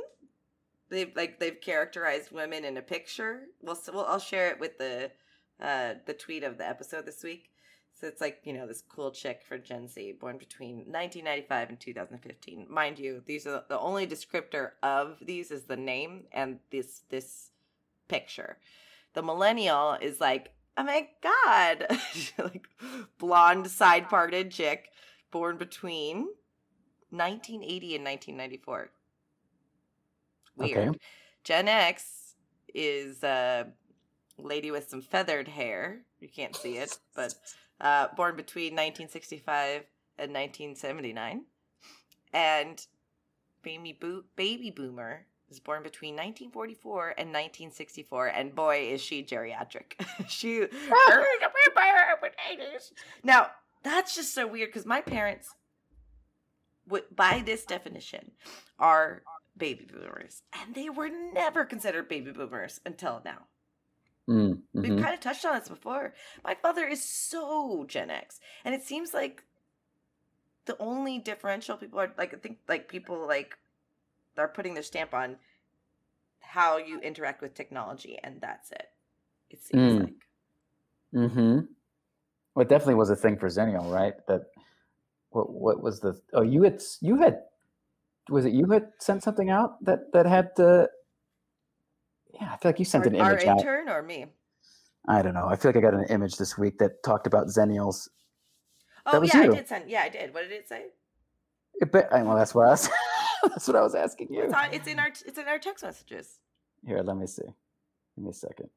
They've like they've characterized women in a picture. We'll, s- we'll I'll share it with the uh, the tweet of the episode this week. So it's like, you know, this cool chick for Gen Z, born between 1995 and 2015. Mind you, these are the only descriptor of these is the name and this this picture. The millennial is like, oh my god, like blonde side parted chick, born between 1980 and 1994. Weird. Okay. Gen X is a lady with some feathered hair. You can't see it, but uh, born between 1965 and 1979. And baby, bo- baby boomer is born between 1944 and 1964. And boy, is she geriatric. she. now, that's just so weird because my parents, would, by this definition, are baby boomers. And they were never considered baby boomers until now. Mm, We've mhm. kind of touched on this before. My father is so Gen X, and it seems like the only differential people are like I think like people like are putting their stamp on how you interact with technology, and that's it. It seems Mm. like Mm-hmm. Well, it definitely was a thing for Xennial, right? That what what was the oh you had you had was it you had sent something out that that had the yeah I feel like you sent our, an our image out. intern or me. I don't know. I feel like I got an image this week that talked about Xennials. Oh yeah, you. I did send. Yeah, I did. What did it say? It, but, well, that's what I was. that's what I was asking you. It's, on, it's in our it's in our text messages. Here, let me see. Give me a second.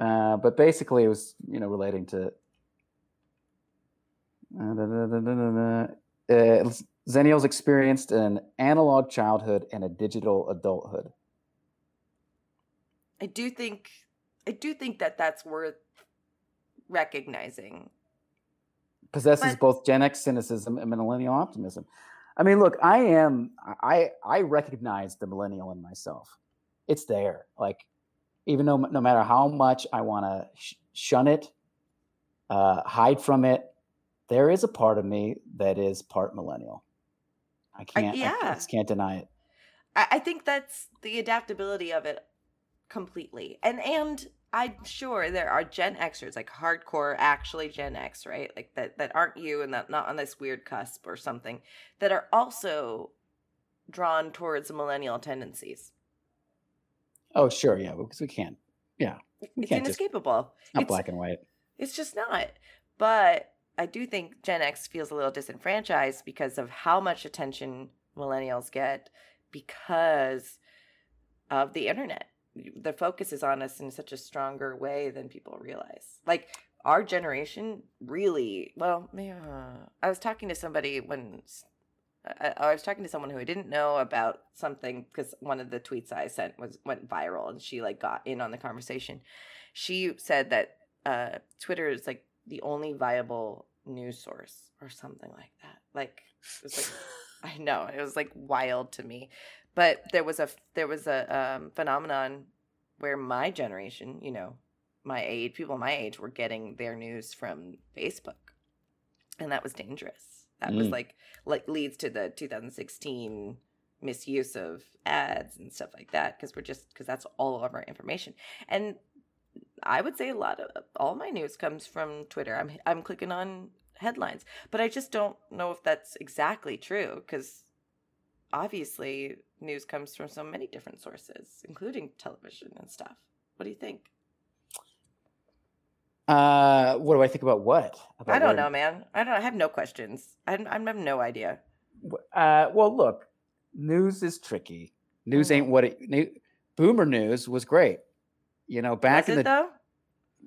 Uh, but basically, it was you know relating to. Uh. Uh, Xennials experienced an analog childhood and a digital adulthood. I do think I do think that that's worth recognizing. Possesses But- both Gen X cynicism and millennial optimism. I mean, look, I am I I recognize the millennial in myself. It's there. Like, even though no matter how much I want to sh- shun it, uh, hide from it, there is a part of me that is part millennial. I can't. I, yeah. just can't deny it. I, I think that's the adaptability of it completely. And and I'm sure there are Gen Xers, like hardcore actually Gen X, right? Like that that aren't you and that not on this weird cusp or something, that are also drawn towards millennial tendencies. Oh, sure, yeah, because we can't. Yeah, we It's can't just inescapable. not It's- black and white. It's just not. But I do think Gen X feels a little disenfranchised because of how much attention millennials get because of the internet. The focus is on us in such a stronger way than people realize. Like our generation really, well, yeah. I was talking to somebody when I, I was talking to someone who I didn't know about something because one of the tweets I sent was went viral and she like got in on the conversation. She said that uh, Twitter is like the only viable news source or something like that. Like it was like I know it was like wild to me, but there was a there was a um, phenomenon where my generation, you know, my age, people my age, were getting their news from Facebook, and that was dangerous. That was Mm. like like leads to the 2016 misuse of ads and stuff like that because we're just because that's all of our information and i would say a lot of all my news comes from twitter i'm i'm clicking on headlines but i just don't know if that's exactly true because obviously news comes from so many different sources including television and stuff. What do you think? Uh what do i think about what? About i don't where- know man. I don't I have no questions. I, I have no idea. Uh well look news is tricky. News ain't Mhm. what it new, boomer news was great. You know back Was in it the though?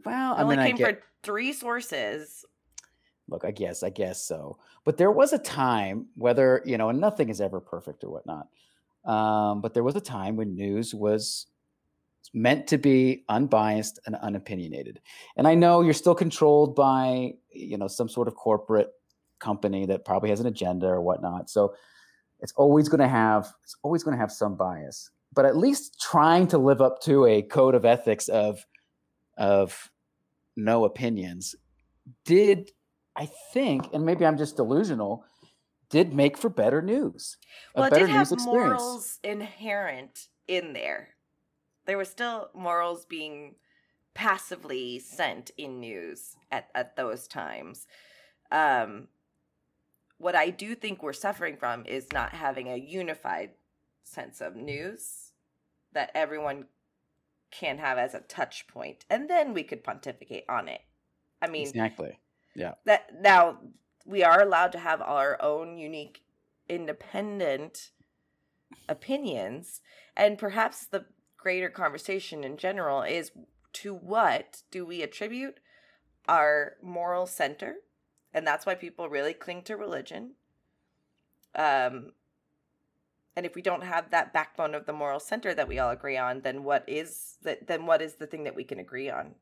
Well it i only mean i came get for three sources look i guess i guess so. But there was a time whether you know and nothing is ever perfect or whatnot um, but there was a time when news was meant to be unbiased and unopinionated. And i know you're still controlled by you know some sort of corporate company that probably has an agenda or whatnot. So it's always going to have it's always going to have some bias. But at least trying to live up to a code of ethics of of no opinions did I think, and maybe I'm just delusional, did make for better news. well it did have morals inherent in there there were still morals being passively sent in news at, at those times um what i do think we're suffering from is not having a unified sense of news that everyone can have as a touch point and then we could pontificate on it i mean exactly. That now we are allowed to have our own unique independent opinions and perhaps the greater conversation in general is to what do we attribute our moral center? And that's why people really cling to religion. Um and if we don't have that backbone of the moral center that we all agree on then what is that then what is the thing that we can agree on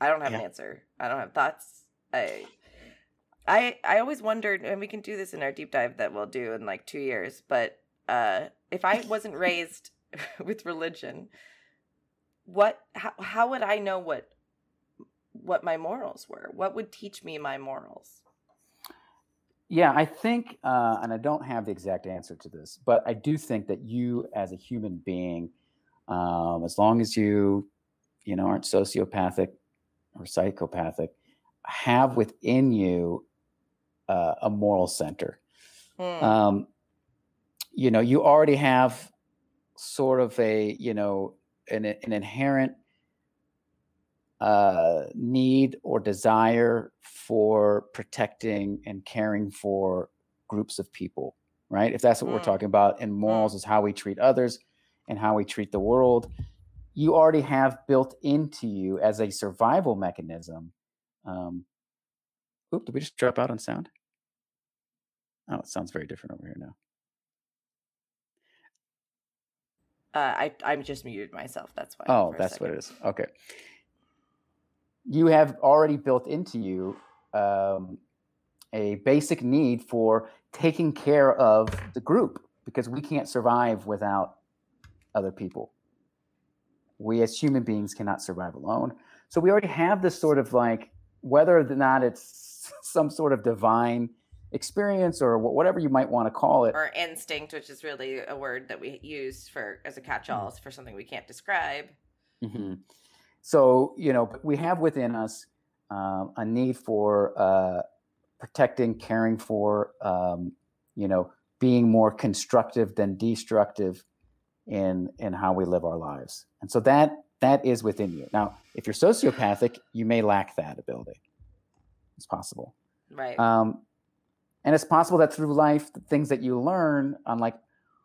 I don't have an answer. I don't have thoughts. I I I always wondered and we can do this in our deep dive that we'll do in like 2 years, but uh if I wasn't raised with religion, what how, how would I know what what my morals were? What would teach me my morals? Yeah, I think, uh, and I don't have the exact answer to this, but I do think that you, as a human being, um, as long as you, you know, aren't sociopathic or psychopathic, have within you uh, a moral center. Hmm. um, you know you already have sort of a you know an, an inherent uh, need or desire for protecting and caring for groups of people right if that's what we're Mm. talking about and morals is how we treat others and how we treat the world you already have built into you as a survival mechanism um, oop did we just drop out on sound oh it sounds very different over here now uh, I I'm just muted myself. That's why. Oh, that's what it is. Okay. You have already built into you um, a basic need for taking care of the group because we can't survive without other people. We as human beings cannot survive alone. So we already have this sort of like, whether or not it's some sort of divine experience or whatever you might want to call it. Or instinct, which is really a word that we use for as a catch-all for something we can't describe. hmm So, you know, we have within us um, a need for uh, protecting, caring for, um, you know, being more constructive than destructive in in how we live our lives. And so that that is within you. Now, if you're sociopathic, you may lack that ability. It's possible. Right. Um, and it's possible that through life, the things that you learn, unlike,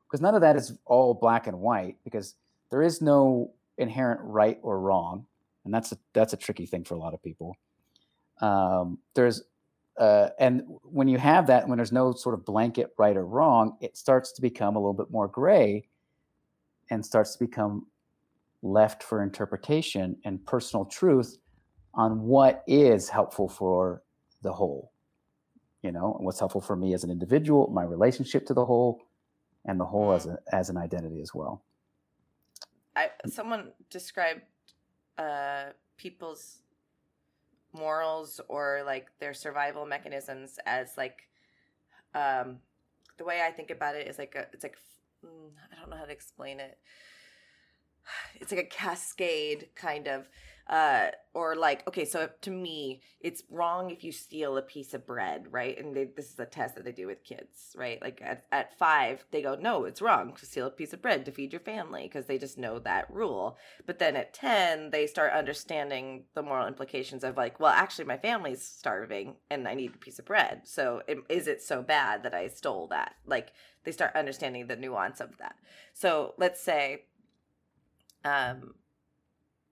because none of that is all black and white, because there is no inherent right or wrong, and that's a that's a tricky thing for a lot of people. Um, there's, uh, and when you have that, when there's no sort of blanket right or wrong, it starts to become a little bit more gray, and starts to become left for interpretation and personal truth on what is helpful for the whole you know what's helpful for me as an individual my relationship to the whole and the whole as, a, as an identity as well. I someone described uh people's morals or like their survival mechanisms as like um the way I think about it is like a it's like Mm, I don't know how to explain it. It's like a cascade kind of uh or like okay so to me it's wrong if you steal a piece of bread right? And they, this is a test that they do with kids right? Like at, at five they go no it's wrong to steal a piece of bread to feed your family because they just know that rule. But then at 10 they start understanding the moral implications of like well actually my family's starving and i need a piece of bread so it, is it so bad that i stole that? Like they start understanding the nuance of that. So let's say um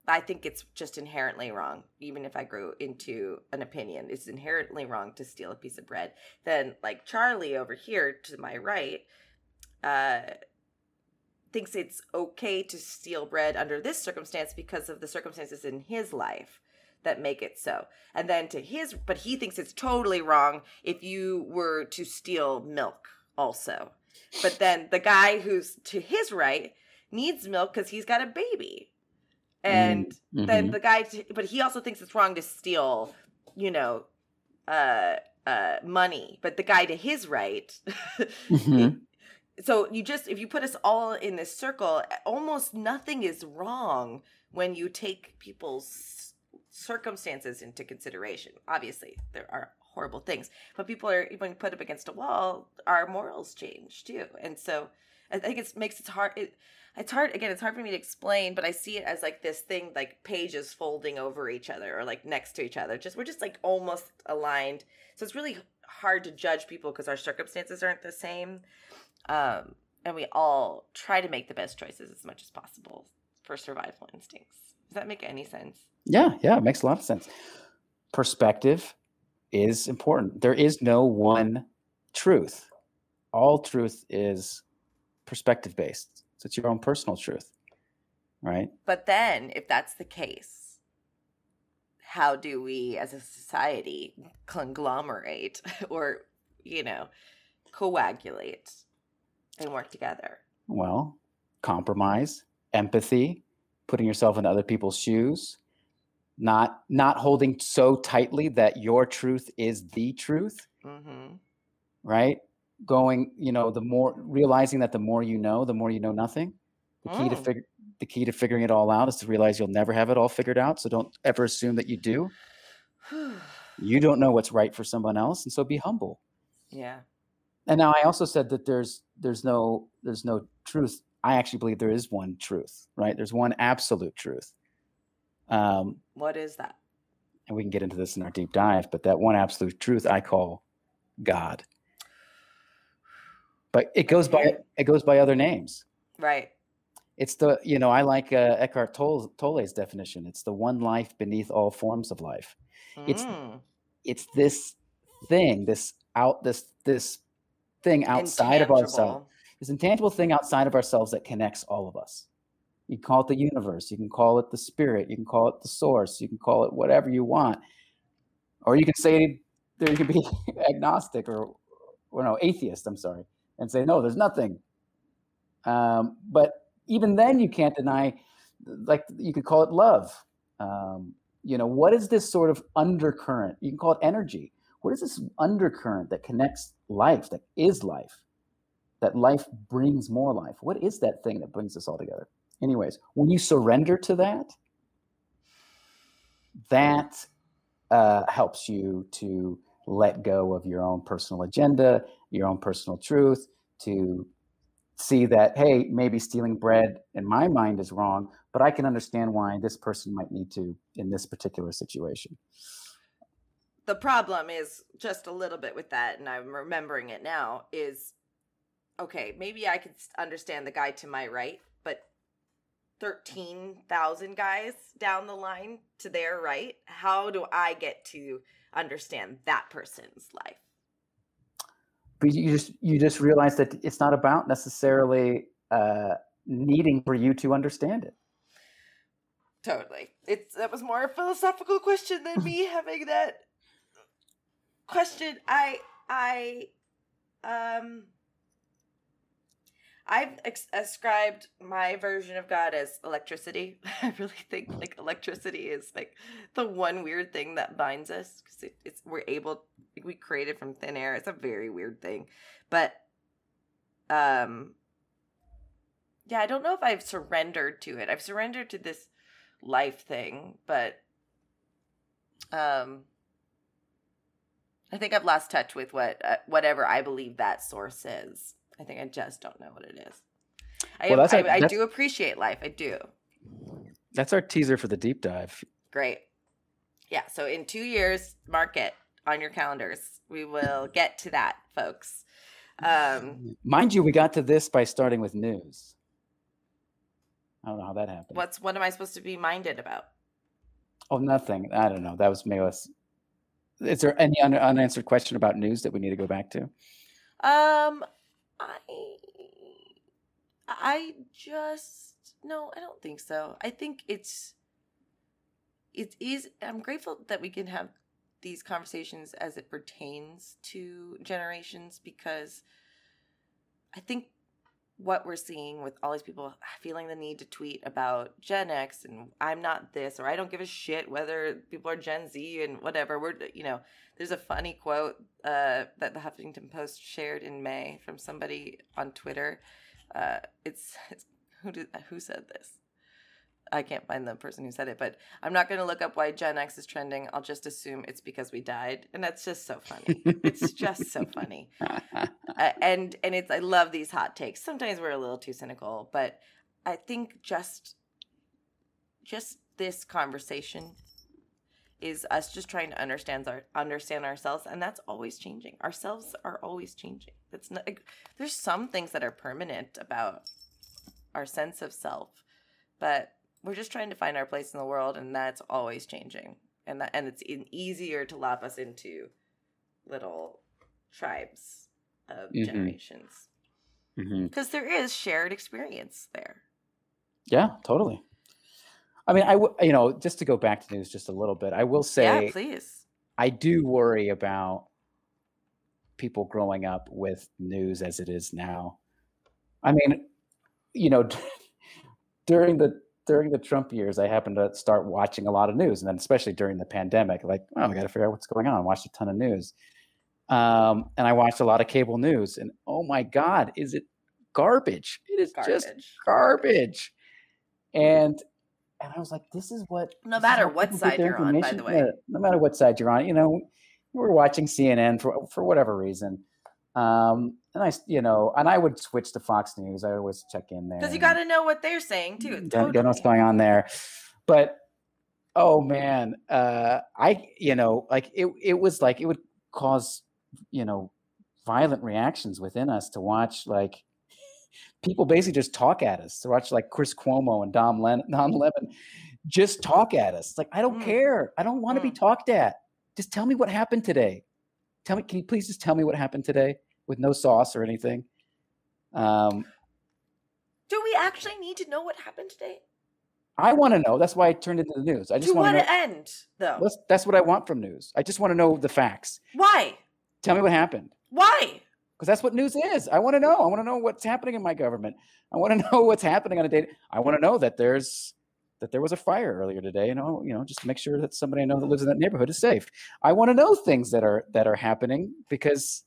I think it's just inherently wrong, even if I grew into an opinion. It's inherently wrong to steal a piece of bread. Then, like Charlie over here to my right, uh, thinks it's okay to steal bread under this circumstance because of the circumstances in his life that make it so. And then to his, but he thinks it's totally wrong if you were to steal milk also. But then the guy who's to his right needs milk because he's got a baby and mm-hmm. then the guy but he also thinks it's wrong to steal you know uh uh money but the guy to his right mm-hmm. so you just if you put us all in this circle almost nothing is wrong when you take people's circumstances into consideration obviously there are horrible things but people are when put up against a wall our morals change too and so i think it makes it hard it it's hard again it's hard for me to explain but i see it as like this thing like pages folding over each other or like next to each other. Just we're just like almost aligned. So it's really hard to judge people because our circumstances aren't the same um and we all try to make the best choices as much as possible for survival instincts. Does that make any sense? Yeah yeah it makes a lot of sense. Perspective is important. There is no one truth. All truth is perspective based so it's your own personal truth, right? But then, if that's the case, how do we as a society conglomerate or, you know, coagulate and work together? Well, compromise, empathy, putting yourself in other people's shoes, not not holding so tightly that your truth is the truth. Mm-hmm. Right? Going, you know, the more realizing that the more you know, the more you know nothing. The key to mm. figure the key to figuring it all out is to realize you'll never have it all figured out. So don't ever assume that you do. you don't know what's right for someone else, and so be humble. Yeah. And now I also said that there's there's no there's no truth. I actually believe there is one truth, right? There's one absolute truth. Um, what is that? And we can get into this in our deep dive, but that one absolute truth I call God but it goes by it goes by other names. Right. It's the you know I like uh, Eckhart Tolle, Tolle's definition. It's the one life beneath all forms of life. Mm. It's it's this thing, this out this this thing outside of ourselves, this intangible thing outside of ourselves that connects all of us. You can call it the universe, you can call it the spirit, you can call it the source, you can call it whatever you want, or you can say there you can be agnostic or or no atheist. I'm sorry and say, no, there's nothing. Um, but even then, you can't deny, like, you could call it love. Um, you know, what is this sort of undercurrent? You can call it energy. What is this undercurrent that connects life, that is life, that life brings more life? What is that thing that brings us all together? Anyways, when you surrender to that, that uh, helps you to let go of your own personal agenda, your own personal truth, to see that, hey, maybe stealing bread in my mind is wrong, but I can understand why this person might need to in this particular situation. The problem is just a little bit with that, and I'm remembering it now, is okay, maybe I could understand the guy to my right, but 13,000 guys down the line to their right, how do I get to understand that person's life. But you just you just realize that it's not about necessarily uh, needing for you to understand it. Totally, it's that was more a philosophical question than me having that question. I I um I've ex- ascribed my version of God as electricity. I really think like electricity is like the one weird thing that binds us because it, it's we're able we created from thin air. It's a very weird thing, but um, yeah, I don't know if I've surrendered to it. I've surrendered to this life thing, but um, I think I've lost touch with what uh, whatever I believe that source is. I think I just don't know what it is. I, well, that's I, our, I do appreciate life. I do. That's our teaser for the deep dive. Great. Yeah. So in two years, mark it on your calendars. We will get to that, folks. Um, Mind you, we got to this by starting with news. I don't know how that happened. What's what am I supposed to be minded about? Oh, nothing. I don't know. That was maybe us. Is there any un- unanswered question about news that we need to go back to? Um, I, I just no, I don't think so. I think it's, it is. I'm grateful that we can have these conversations as it pertains to generations because I think what we're seeing with all these people feeling the need to tweet about Gen X and I'm not this or I don't give a shit whether people are Gen Z and whatever. We're you know, there's a funny quote uh, that the Huffington Post shared in May from somebody on Twitter. Uh, it's, it's who did who said this? I can't find the person who said it, but I'm not going to look up why Gen X is trending. I'll just assume it's because we died, and that's just so funny. it's just so funny, uh, and and it's I love these hot takes. Sometimes we're a little too cynical, but I think just just this conversation is us just trying to understand our understand ourselves, and that's always changing. Ourselves are always changing. It's not. There's some things that are permanent about our sense of self, but we're just trying to find our place in the world and that's always changing. And that and it's easier to lop us into little tribes of mm-hmm. generations. Because mm-hmm. is shared experience there. Yeah totally. I mean I you know just to go back to news just a little bit i will say yeah please. I do worry about people growing up with news as it is now. I mean you know during the during the Trump years, I happened to start watching a lot of news, and then especially during the pandemic, like, oh, I got to figure out what's going on. I watched a ton of news, um, and I watched a lot of cable news, and oh my god, is it garbage? It is garbage. just garbage, and and I was like, this is what. No matter what side you're on, by the way. Yeah, no matter what side you're on, you know, we're watching CNN for for whatever reason. Um, and I, you know, and I would switch to Fox News. I always check in there because you got to know what they're saying too. Totally. Don't know what's going on there, but oh man, uh, I, you know, like it, it was like it would cause, you know, violent reactions within us to watch like people basically just talk at us to watch like Chris Cuomo and Dom Len- Don Lemon just talk at us. like I don't mm. care. I don't want to mm. be talked at. Just tell me what happened today. Tell me, can you please just tell me what happened today? with no sauce or anything. Um, Do we actually need to know what happened today? I want to know. That's why I turned into the news. I just want to end, though. That's, that's what I want from news. I just want to know the facts. Why? Tell me what happened. Why? Because that's what news is. I want to know. I want to know what's happening in my government. I want to know what's happening on a day. I want to know that there's that there was a fire earlier today. You know, you know, just make sure that somebody I know that lives in that neighborhood is safe. I want to know things that are that are happening because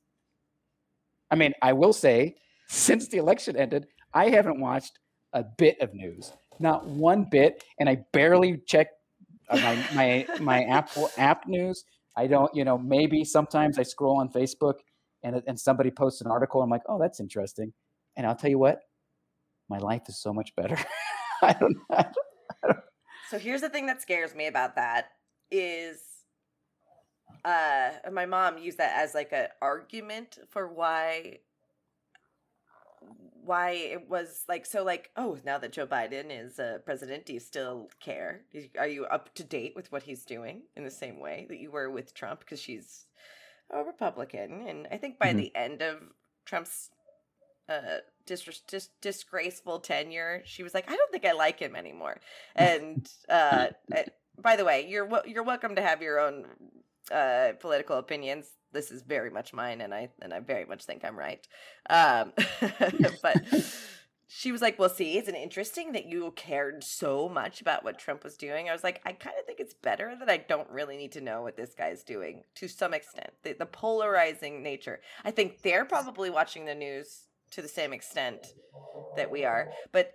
I mean, I will say, since the election ended, I haven't watched a bit of news, not one bit, and I barely check uh, my my my Apple app news. I don't, you know, maybe sometimes I scroll on Facebook and and somebody posts an article. I'm like, oh, that's interesting, and I'll tell you what, my life is so much better. I don't, I don't. So here's the thing that scares me about that is uh my mom used that as like an argument for why why it was like so like oh now that joe biden is uh, president do you still care are you up to date with what he's doing in the same way that you were with trump because she's a republican and i think by mm-hmm. the end of trump's uh dis- dis- disgraceful tenure she was like i don't think i like him anymore and uh eh, by the way you're you're welcome to have your own uh, political opinions. This is very much mine, and I and I very much think I'm right. Um, but she was like, Well, see, it's an interesting that you cared so much about what Trump was doing. I was like, I kind of think it's better that I don't really need to know what this guy's doing to some extent. The, the polarizing nature. I think they're probably watching the news to the same extent that we are, but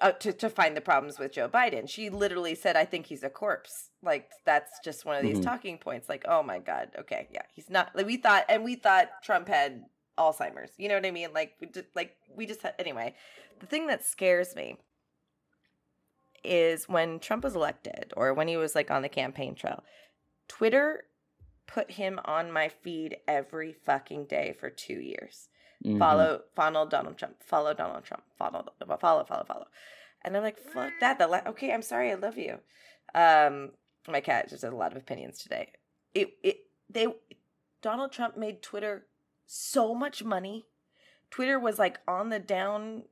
uh, to, to find the problems with Joe Biden. She literally said, I think he's a corpse. Like, that's just one of these mm-hmm. talking points. Like, oh my God, okay, yeah, he's not. Like, we thought, and we thought Trump had Alzheimer's. You know what I mean? Like, we just, like we just had, anyway. The thing that scares me is when Trump was elected, or when he was like on the campaign trail. Twitter put him on my feed every fucking day for two years. Mm-hmm. Follow, follow Donald Trump. Follow Donald Trump. Follow, follow, follow, follow. And I'm like, fuck that. The la- okay, I'm sorry. I love you. Um, my cat just has a lot of opinions today. It, it, they, Donald Trump made Twitter so much money. Twitter was like on the down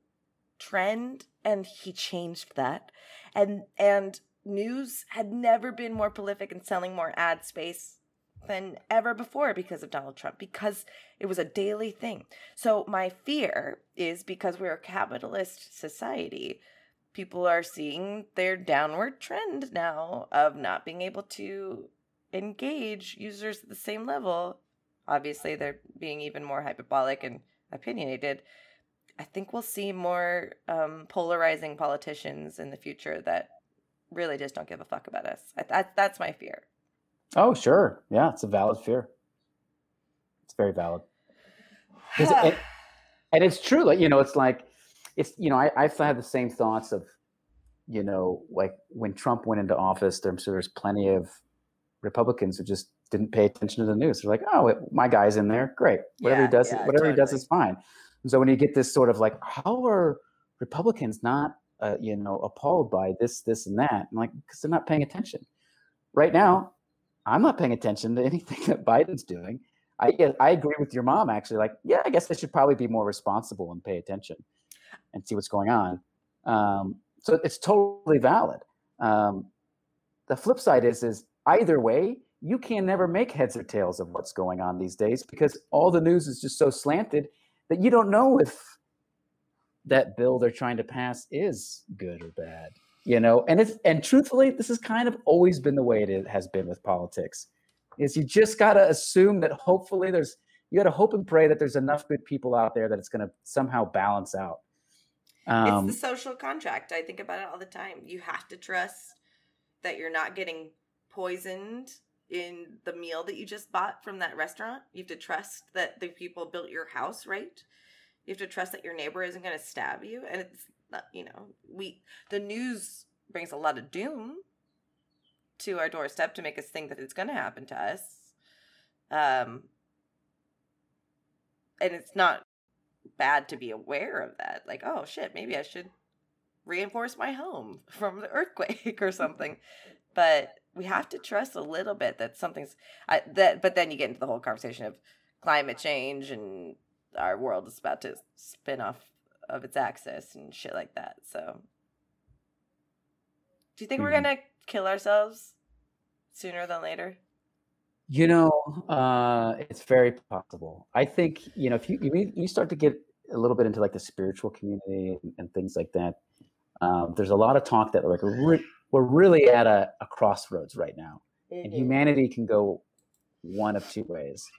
trend and he changed that. And and news had never been more prolific and selling more ad space than ever before because of Donald Trump because it was a daily thing. So my fear is because we're a capitalist society, people are seeing their downward trend now of not being able to engage users at the same level obviously they're being even more hyperbolic and opinionated. I think we'll see more um, polarizing politicians in the future that really just don't give a fuck about us. That, that's my fear. Oh, sure. Yeah, it's a valid fear. It's very valid. it, and it's true. Like, you know, it's like, it's, you know, I, I've had the same thoughts of, you know, like when Trump went into office, there's, there's plenty of Republicans who just didn't pay attention to the news. They're like, oh, my guy's in there. Great. Whatever yeah, he does, yeah, whatever totally. he does is fine. And so when you get this sort of like, how are Republicans not, uh, you know, appalled by this, this, and that? I'm like, because they're not paying attention. Right now, I'm not paying attention to anything that Biden's doing. I I agree with your mom actually. Like, yeah, I guess they should probably be more responsible and pay attention and see what's going on. Um, so it's totally valid. Um, the flip side is is either way, you can never make heads or tails of what's going on these days because all the news is just so slanted that you don't know if that bill they're trying to pass is good or bad you know and it's and truthfully this has kind of always been the way it has been with politics is you just got to assume that hopefully there's you got to hope and pray that there's enough good people out there that it's going to somehow balance out um, it's the social contract i think about it all the time you have to trust that you're not getting poisoned in the meal that you just bought from that restaurant. You have to trust that the people built your house right. You have to trust that your neighbor isn't going to stab you. And it's you know, we, the news brings a lot of doom to our doorstep to make us think that it's going to happen to us. Um, and it's not bad to be aware of that. Like, oh shit, maybe I should reinforce my home from the earthquake or something. But we have to trust a little bit that something's I, that but then you get into the whole conversation of climate change and our world is about to spin off of its axis and shit like that so do you think mm-hmm. we're gonna kill ourselves sooner than later you know uh it's very possible i think you know if you you start to get a little bit into like the spiritual community and, and things like that um, there's a lot of talk that like we're really at a, a crossroads right now, mm-hmm. and humanity can go one of two ways,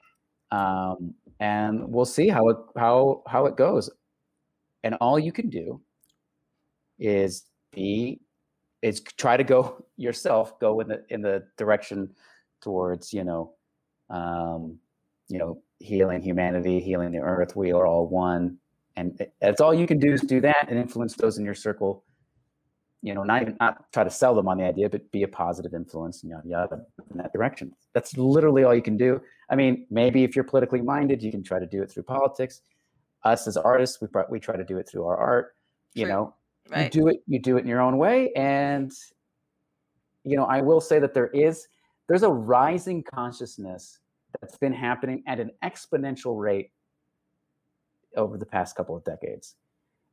um, and we'll see how it how how it goes. And all you can do is be is try to go yourself go in the in the direction towards you know um, you know healing humanity healing the earth we are all one and that's all you can do is do that and influence those in your circle you know, not even not try to sell them on the idea, but be a positive influence yada yada in that direction. That's literally all you can do. I mean, maybe if you're politically minded, you can try to do it through politics. Us as artists, we we try to do it through our art. You True. know, right. you do it you do it in your own way, and you know, I will say that there is there's a rising consciousness that's been happening at an exponential rate over the past couple of decades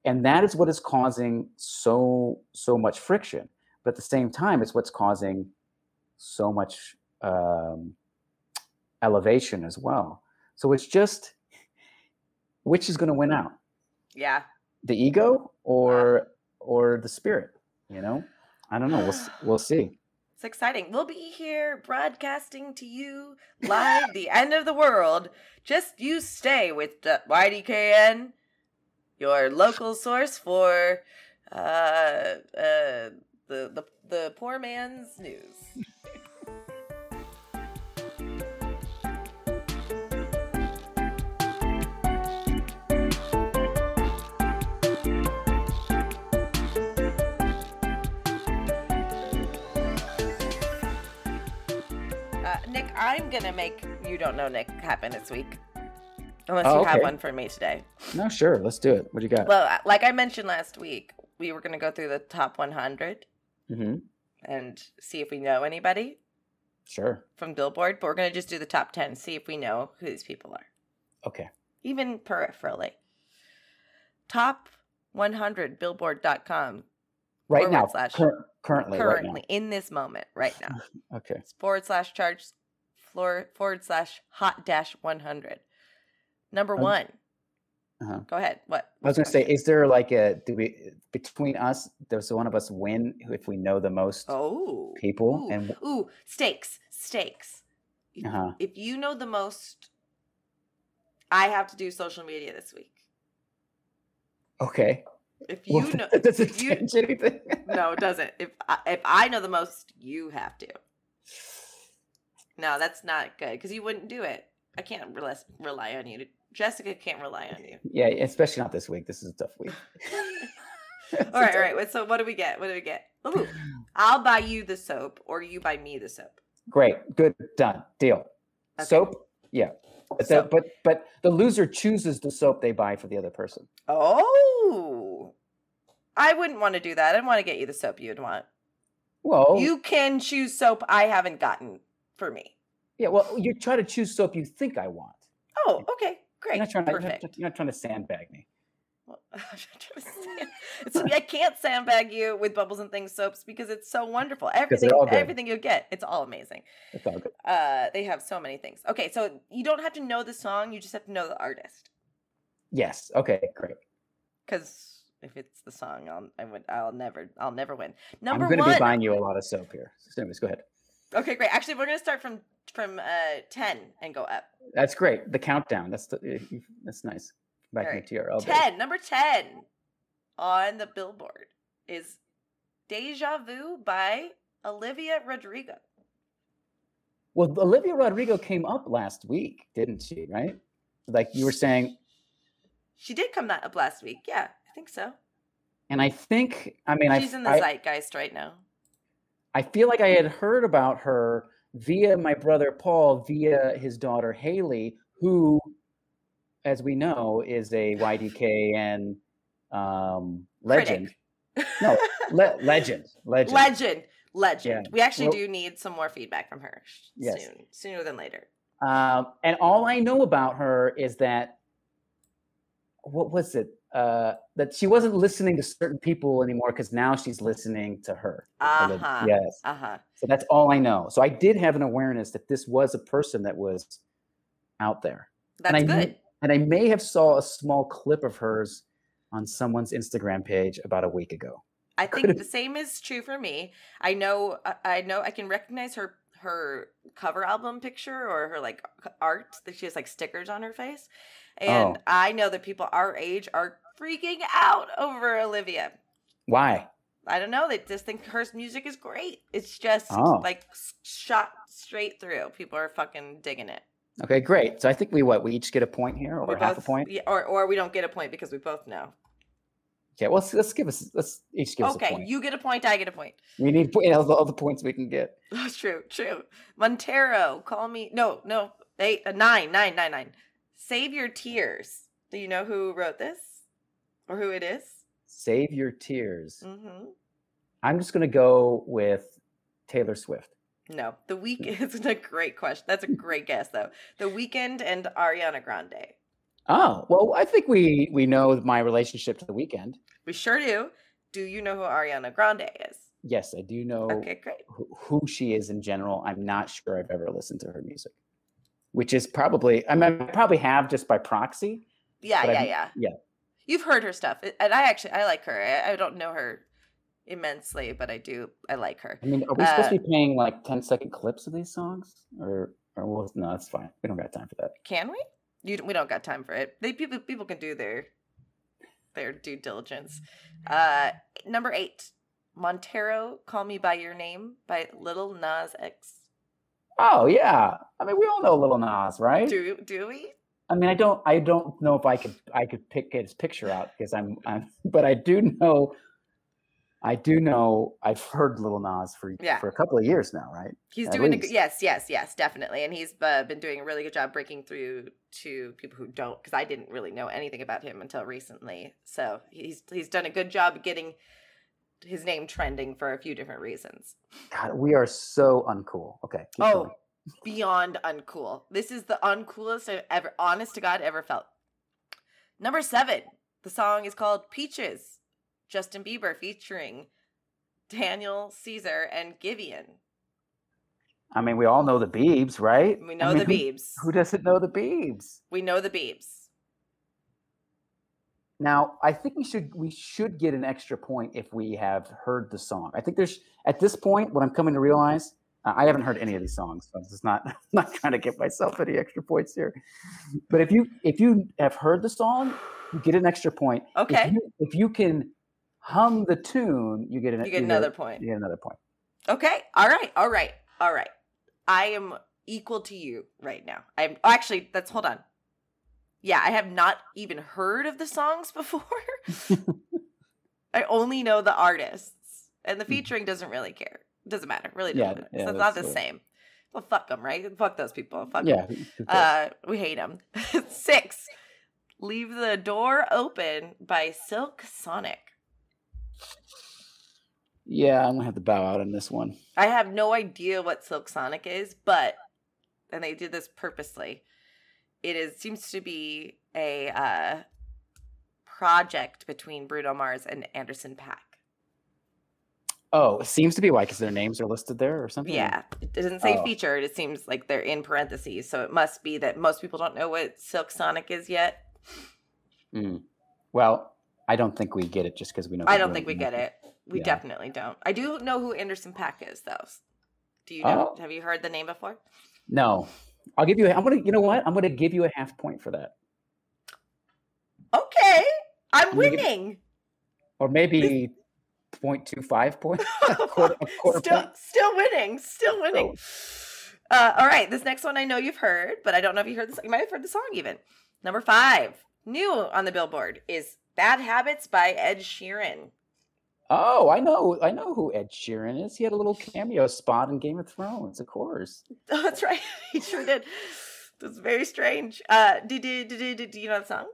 and that is what is causing so so much friction but at the same time it's what's causing so much um, elevation as well so it's just which is going to win out yeah the ego or or the spirit. You know, I don't know. We'll we'll see. It's exciting. We'll be here broadcasting to you live the end of the world. Just you stay with the YDKN, your local source for uh, uh, the, the, the poor man's news. I'm gonna make you don't know Nick happen this week, unless Oh, you have one for me today. No, sure. Let's do it. What do you got? Well, uh, like I mentioned last week, we were gonna go through the top 100 hmm and see if we know anybody Sure. from Billboard, but we're gonna just do the top 10, see if we know who these people are, Okay. even peripherally. Top 100 Billboard.com Right now, slash cur- currently, currently in this moment right now. Okay. Forward slash charts floor forward slash hot dash 100. Number Um, one. uh-huh. Go ahead. What? I was going to say, is there like a do we between us? Does one of us win if we know the most Oh. people? Ooh. And Ooh, stakes. Stakes. If, Uh-huh. if you know the most, I have to do social media this week. okay, If Well, you know, doesn't if you, change anything. no, it doesn't. If I, if I know the most, you have to. No, that's not good because you wouldn't do it. I can't rely, rely on you. Jessica can't rely on you. Yeah, especially not this week. This is a tough week. all right, all right. So what do we get? What do we get? Ooh, I'll buy you the soap, or you buy me the soap. Great, good, done, deal. Okay. Soap, yeah. But, the, but but the loser chooses the soap they buy for the other person. Oh, I wouldn't want to do that. I'd want to get you the soap you'd want. Well, You can choose soap I haven't gotten for me. yeah. Well, you try to choose soap you think I want. Oh, okay, great, You're not trying to. You're perfect. not, you're not trying to sandbag me. Well, I'm trying to sand- I can't sandbag you with bubbles and things soaps because it's so wonderful. Everything, everything you get, it's all amazing. It's all good. Uh, they have so many things. Okay, so you don't have to know the song; you just have to know the artist. Yes. Okay. Great. Because if it's the song, I'll I would I'll never I'll never win. Number I'm going to be buying you a lot of soap here. So anyways, go ahead. Okay, great. Actually, we're gonna start from from uh ten and go up. That's great. The countdown. That's the. uh, That's nice. Back All right. TRL. days. Ten, number ten on the billboard is "Deja Vu" by Olivia Rodrigo. Well, Olivia Rodrigo came up last week, didn't she? Right? Like you were saying, She did come that up last week. Yeah, I think so. and I think. I mean, I She's in the I, zeitgeist right now. I feel like I had heard about her via my brother Paul, via his daughter Haley, who, as we know, is a YDKN um, legend. Critic. No, le- legend, legend. legend, legend. Yeah. We actually Well- do need some more feedback from her Yes. soon, sooner than later. Um, and all I know about her is that what was it? Uh, that she wasn't listening to certain people anymore because now she's listening to her. Uh-huh. Yes. Uh huh. So that's all I know. So I did have an awareness that this was a person that was out there. That's and I good. and I may have saw a small clip of hers on someone's Instagram page about a week ago. I think the same is true for me. I know I- I know I can recognize her her cover album picture or her like art that she has like stickers on her face. And Oh. I know that people our age are freaking out over Olivia. Why? I don't know. They just think her music is great. It's just Oh. like shot straight through. People are fucking digging it. Okay, great. So I think we what we each get a point here, or We half a point. yeah, or or we don't get a point because we both know. Okay, well let's, let's give us let's each give us a point. Okay, you get a point. I get a point. We need po- all the, all the points we can get. That's true. True. Montero, call me. No, no. Eight, uh, nine, nine, nine, nine. Save your tears. Do you know who wrote this, or who it is? Save your tears. Mm-hmm. I'm just gonna go with Taylor Swift. No, the Weeknd. It's a great question. That's a great guess, though. The Weeknd and Ariana Grande. Oh well, I think we we know my relationship to the Weeknd. We sure do. Do you know who Ariana Grande is? Yes, I do know Okay, great. who, who she is in general. I'm not sure I've ever listened to her music, which is probably I mean I probably have just by proxy. Yeah, yeah, I've- yeah. yeah. You've heard her stuff, and I actually I like her. I, I don't know her immensely, but I do. I like her. I mean, are we supposed Uh, to be playing like 10 second clips of these songs? Or, or well, no, that's fine. We don't got time for that. Can we? You we don't got time for it. They people people can do their their due diligence. Uh, number eight, Montero, "Call Me by Your Name" by Lil Nas X. Oh, yeah. I mean, we all know Lil Nas, right? Do do we? I mean, I don't, I don't know if I could, I could pick his picture out because I'm, I'm, but I do know, I do know, I've heard Lil Nas for Yeah. for a couple of years now, right? He's At doing a yes, yes, yes, definitely, and he's uh, been doing a really good job breaking through to people who don't, because I didn't really know anything about him until recently. So he's he's done a good job getting his name trending for a few different reasons. God, we are so uncool. Okay. keep Oh, going. Beyond uncool. This is the uncoolest I've ever, honest to God, ever felt. Number seven, the song is called Peaches. Justin Bieber featuring Daniel Caesar and Giveon. I mean, we all know the Beebs, right? We I know mean, the who- Biebs. Who doesn't know the Beebs? We know the Biebs. Now, I think we should we should get an extra point if we have heard the song. I think there's at this point what I'm coming to realize. Uh, I haven't heard any of these songs, so it's not I'm just not trying to give myself any extra points here. But if you if you have heard the song, you get an extra point. If Okay. you, if you can hum the tune, you get an You get another point. You get another point. Okay. All right. All right. All right. I am equal to you right now. I'm actually that's hold on. Yeah, I have not even heard of the songs before. I only know the artists. And the featuring doesn't really care. Doesn't matter. Really Yeah, doesn't. yeah, so it's not the same. Well, fuck them, right? Fuck those people. Fuck. Yeah. who? Uh, we hate them. Six. Leave the door open by Silk Sonic. yeah, I'm gonna have to bow out on this one. I have no idea what Silk Sonic is, but and they did this purposely. It is seems to be a uh, project between Bruno Mars and Anderson .Paak. Oh, it seems to be why, because their names are listed there or something. Yeah, it doesn't say Oh. featured. It seems like they're in parentheses, so it must be that most people don't know what Silk Sonic is yet. Mm. Well, I don't think we get it just because we know. I don't think we get it. We Yeah. definitely don't. I do know who Anderson .Paak is, though. Do you know? Oh. Have you heard the name before? No, I'll give you. a- I'm gonna. You know what? I'm gonna give you a half point for that, Okay, I'm give- winning. or maybe 0.25 point. quarter, quarter still, point. still winning, still winning. Uh, all right, this next one I know you've heard, but I don't know if you heard this. You might have heard the song even. Number five, new on the Billboard, is "Bad Habits" by Ed Sheeran. Oh, I know. I know who Ed Sheeran is. He had a little cameo spot in Game of Thrones, of course. Oh, that's right, he sure did. That's very strange. Uh, did, did, did, did, do you know the song?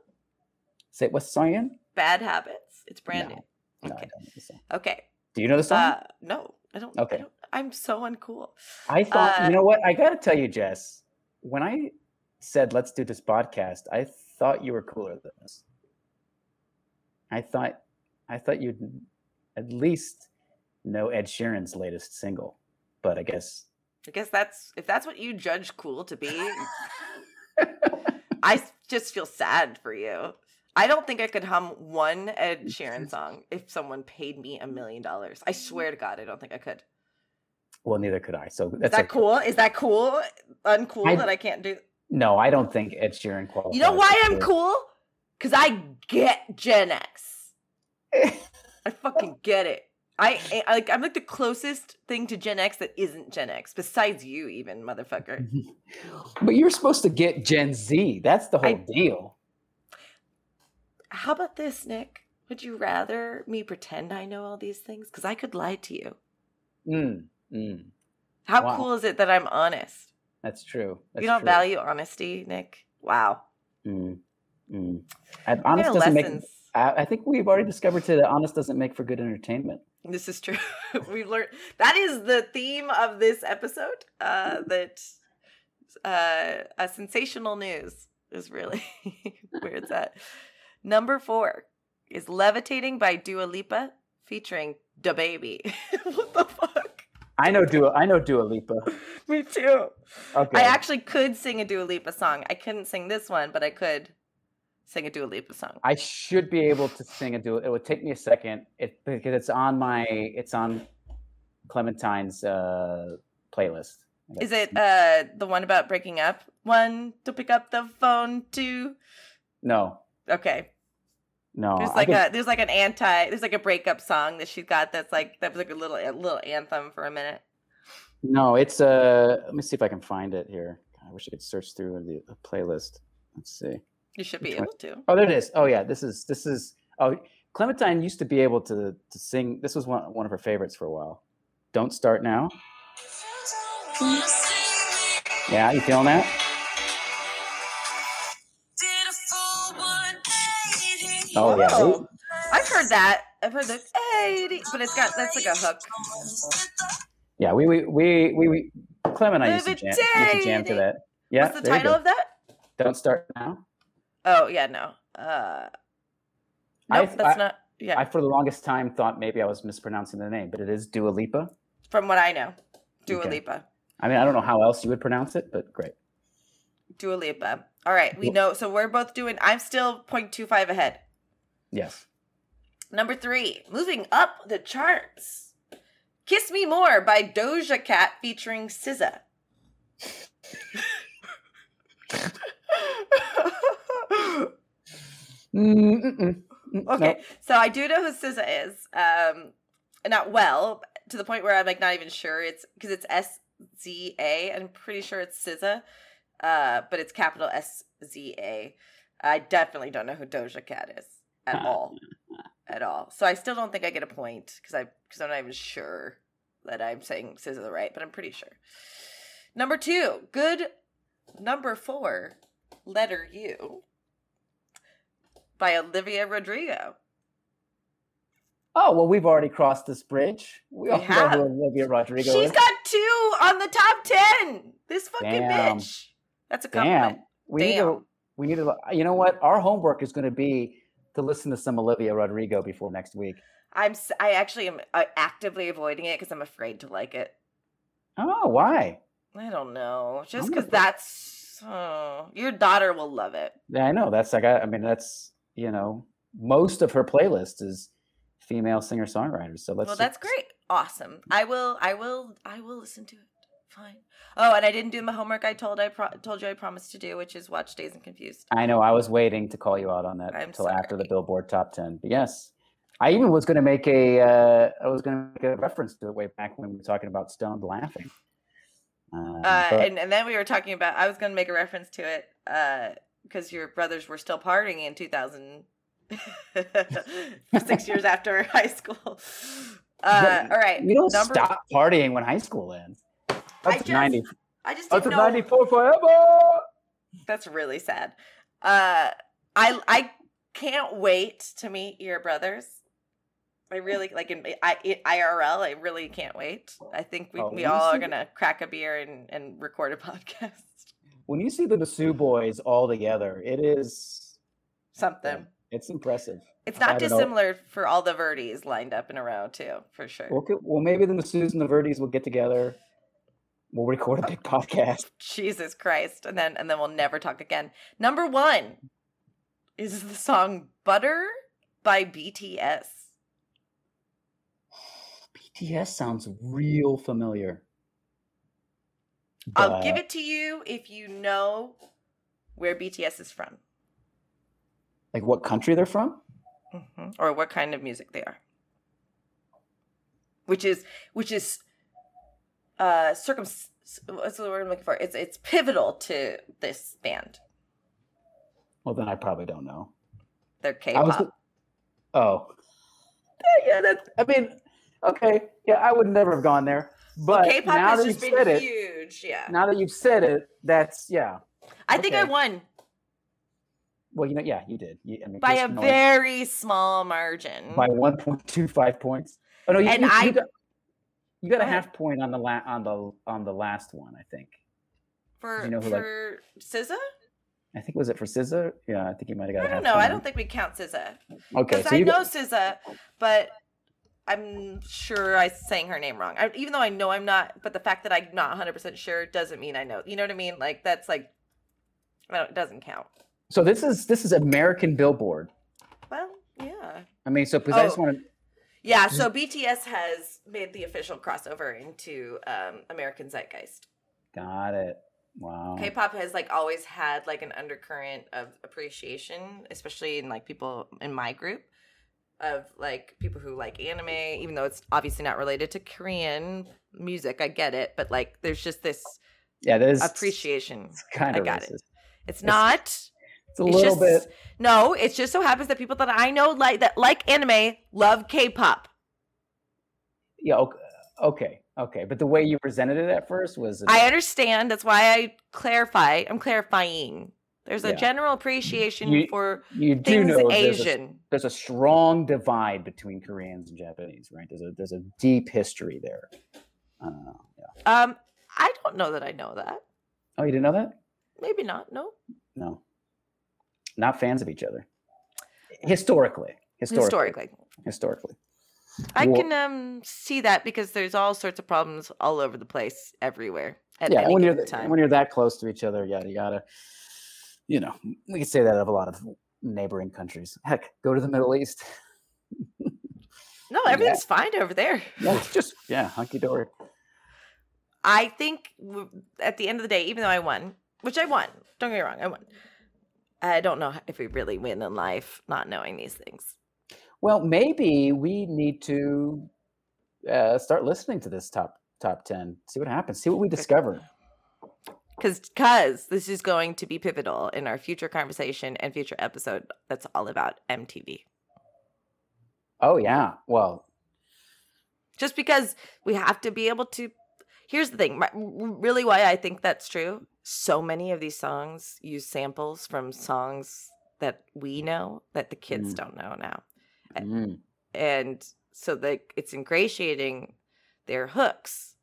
Say what's the song "Bad Habits." It's brand No. new. No, Okay. don't know the song. Okay. Do you know the song? Uh, no, I don't. Okay. I don't, I'm so uncool. I thought, Uh, you know what? I got to tell you, Jess, when I said let's do this podcast, I thought you were cooler than this. I thought, I thought you'd at least know Ed Sheeran's latest single, but I guess. I guess that's if that's what you judge cool to be. I just feel sad for you. I don't think I could hum one Ed Sheeran song if someone paid me a million dollars. I swear to God, I don't think I could. well, neither could I. So Is that's that okay. cool? Is that cool? Uncool I- that I can't do. No, I don't think Ed Sheeran qualifies. You know why I'm cool? Because I get Gen X. I fucking get it. I, I like I'm like the closest thing to Gen X that isn't Gen X, besides you, even motherfucker. but you're supposed to get Gen Z. That's the whole I- deal. How about this, Nick? Would you rather me pretend I know all these things? Because I could lie to you. Mm, mm, How Wow. cool is it that I'm honest? that's true. That's you don't true. value honesty, Nick. Wow. Mm, mm. And honest doesn't make. I, I think we've already discovered today that honest doesn't make for good entertainment. This is true. We've learned that is the theme of this episode. Uh, that uh, a sensational news is really where it's at. Number four is "Levitating" by Dua Lipa, featuring DaBaby. what the fuck? I know Dua. I know Dua Lipa. Me too. Okay. I actually could sing a Dua Lipa song. I couldn't sing this one, but I could sing a Dua Lipa song. I should be able to sing a duet. It would take me a second, it because it's on my it's on Clementine's uh, playlist. Is it uh the one about breaking up? One to pick up the phone. Two. No, Okay. No. There's like could- a there's like an anti there's like a breakup song that she's got that's like that was like a little a little anthem for a minute. no. It's uh. Let me see if I can find it here. I wish I could search through the, the playlist. Let's see. You should be Which one? able to. Oh, there it is. Oh yeah, this is this is. Oh, Clementine used to be able to to sing. This was one one of her favorites for a while. Don't start now. Yeah, you feeling that? Oh yeah. Whoa. I've heard that. I've heard the eighty, but it's got that's like a hook. Yeah, we we we we, we Clem and I used to, jam, used to jam to that. Yeah, What's the title of that? Don't start now. Oh yeah, no. Uh, I- nope, that's I- not. Yeah, I for the longest time thought maybe I was mispronouncing the name, but it is Dua Lipa. from what I know, Dua Okay. Lipa. I mean, I don't know how else you would pronounce it, but great. Dua Lipa. All right, we know. So we're both doing. I'm still 0.25 ahead. Yes. Number three, moving up the charts. "Kiss Me More" by Doja Cat featuring SZA. Mm-mm-mm. Mm, Okay, nope. so I do know who SZA is. Um, not well to the point where I'm like not even sure it's because it's S Z A. I'm pretty sure it's SZA, uh, but it's capital S Z A. I definitely don't know who Doja Cat is at all, at all. So I still don't think I get a point because I because I'm not even sure that I'm saying SZA right, but I'm pretty sure. Number two, good. Number four, letter U by Olivia Rodrigo. Oh well, we've already crossed this bridge. We We all know have. who Olivia Rodrigo She's is. got two on the top ten. This fucking Damn. bitch. That's a compliment. Damn. We need to. We need to. You know what? Our homework is going to be to listen to some Olivia Rodrigo before next week. I'm. I actually am uh, actively avoiding it because I'm afraid to like it. Oh, why? I don't know. Just because that's. Oh, your daughter will love it. Yeah, I know. That's like I, I mean, that's you know, most of her playlist is female singer songwriters. So let's. well, that's great. Awesome. I will. I will. I will listen to it. Fine. Oh, and I didn't do my homework. I told I pro- told you I promised to do, which is watch Dazed and Confused. I know. I was waiting to call you out on that until after the. Billboard Top Ten. But yes, I even was going to make a. Uh, I was going to make a reference to it way back when we were talking about Stoned Laughing. Um, Uh, but- and, and then we were talking about i was going to make a reference to it because your brothers were still partying in 2000 six years after high school uh, all right you don't number- stop partying when high school ends. I That's just- ninety. i just That's didn't a know ninety-four forever. that's really sad uh, i i can't wait to meet your brothers I really like in I, IRL. I really can't wait. I think we, Oh, we all are gonna crack a beer and, and record a podcast. When you see the Masu boys all together, it is Something. it's impressive. It's not know. dissimilar for all the Verdes lined up in a row too, for sure. Okay, well, maybe the Masus and the Verdes will get together. We'll record a big podcast. Jesus Christ. And then and then we'll never talk again. Number one is the song Butter by BTS. BTS sounds real familiar. I'll give it to you if you know where BTS is from. Like what country they're from? Mhm. Or what kind of music they are. Which is which is uh circum what's the word I'm looking for? It's it's pivotal to this band. Well, then I probably don't know. They're I was. K-pop. Oh. Yeah, yeah, that. I mean, okay. Yeah, I would never have gone there. But K-pop now that just you've been said it, huge. Yeah. now that you've said it, that's yeah. I think I won Well, you know, yeah, you did. You, I mean, by a very small margin. by one point two five points. Oh no, you, And you, I- got, you got Go a ahead. half point on the la- on the on the last one. I think. for you know who, like- for SZA? I think was it for SZA? Yeah, I think you might have got. I a half don't know. point I don't think we count SZA Okay, because so I you know got, SZA, but I'm sure I sang her name wrong. I, even though I know I'm not, but the fact that I'm not 100 percent sure doesn't mean I know. You know what I mean? Like that's like, I don't, it doesn't count. So this is this is American Billboard. Well, yeah. I mean, so because I just Oh. want to. Yeah, so BTS has made the official crossover into um, American Zeitgeist. Got it. Wow. K-pop has like always had like an undercurrent of appreciation, especially in like people in my group of like people who like anime, even though it's obviously not related to Korean music. I get it, but like there's just this Yeah, that is appreciation. It's kind I of got racist. it. It's not. It's a It's little just bit. no. It just so happens that people that I know like that like anime love K-pop. Yeah. Okay. Okay. But the way you presented it at first was. I understand. That's why I clarify. I'm clarifying. There's a Yeah. general appreciation You- for you do things know there's a, Asian. there's a strong divide between Koreans and Japanese, right? There's a there's a deep history there. I don't yeah. Um, I don't know that I know that. Oh, you didn't know that? Maybe not. No. No. Not fans of each other. Historically. Historically. Historically, Historically. I Well- can um see that because there's all sorts of problems all over the place, everywhere at yeah, when you're time. when you're that close to each other, yada yada. you know, we can say that of a lot of neighboring countries. Heck, go to the Middle East. no, yeah. everything's fine over there. Yeah, it's just yeah, hunky dory. I think at the end of the day, even though I won, which I won, don't get me wrong, I won. I don't know if we really win in life not knowing these things. Well, maybe we need to uh, start listening to this top top ten. See what happens. See what we discover. Because because this is going to be pivotal in our future conversation and future episode that's all about MTV. Oh yeah. Well, Just because we have to be able to. Here's the thing, really, why I think that's true. So many of these songs use samples from songs that we know that the kids Mm. don't know now. Mm, and so like it's ingratiating their hooks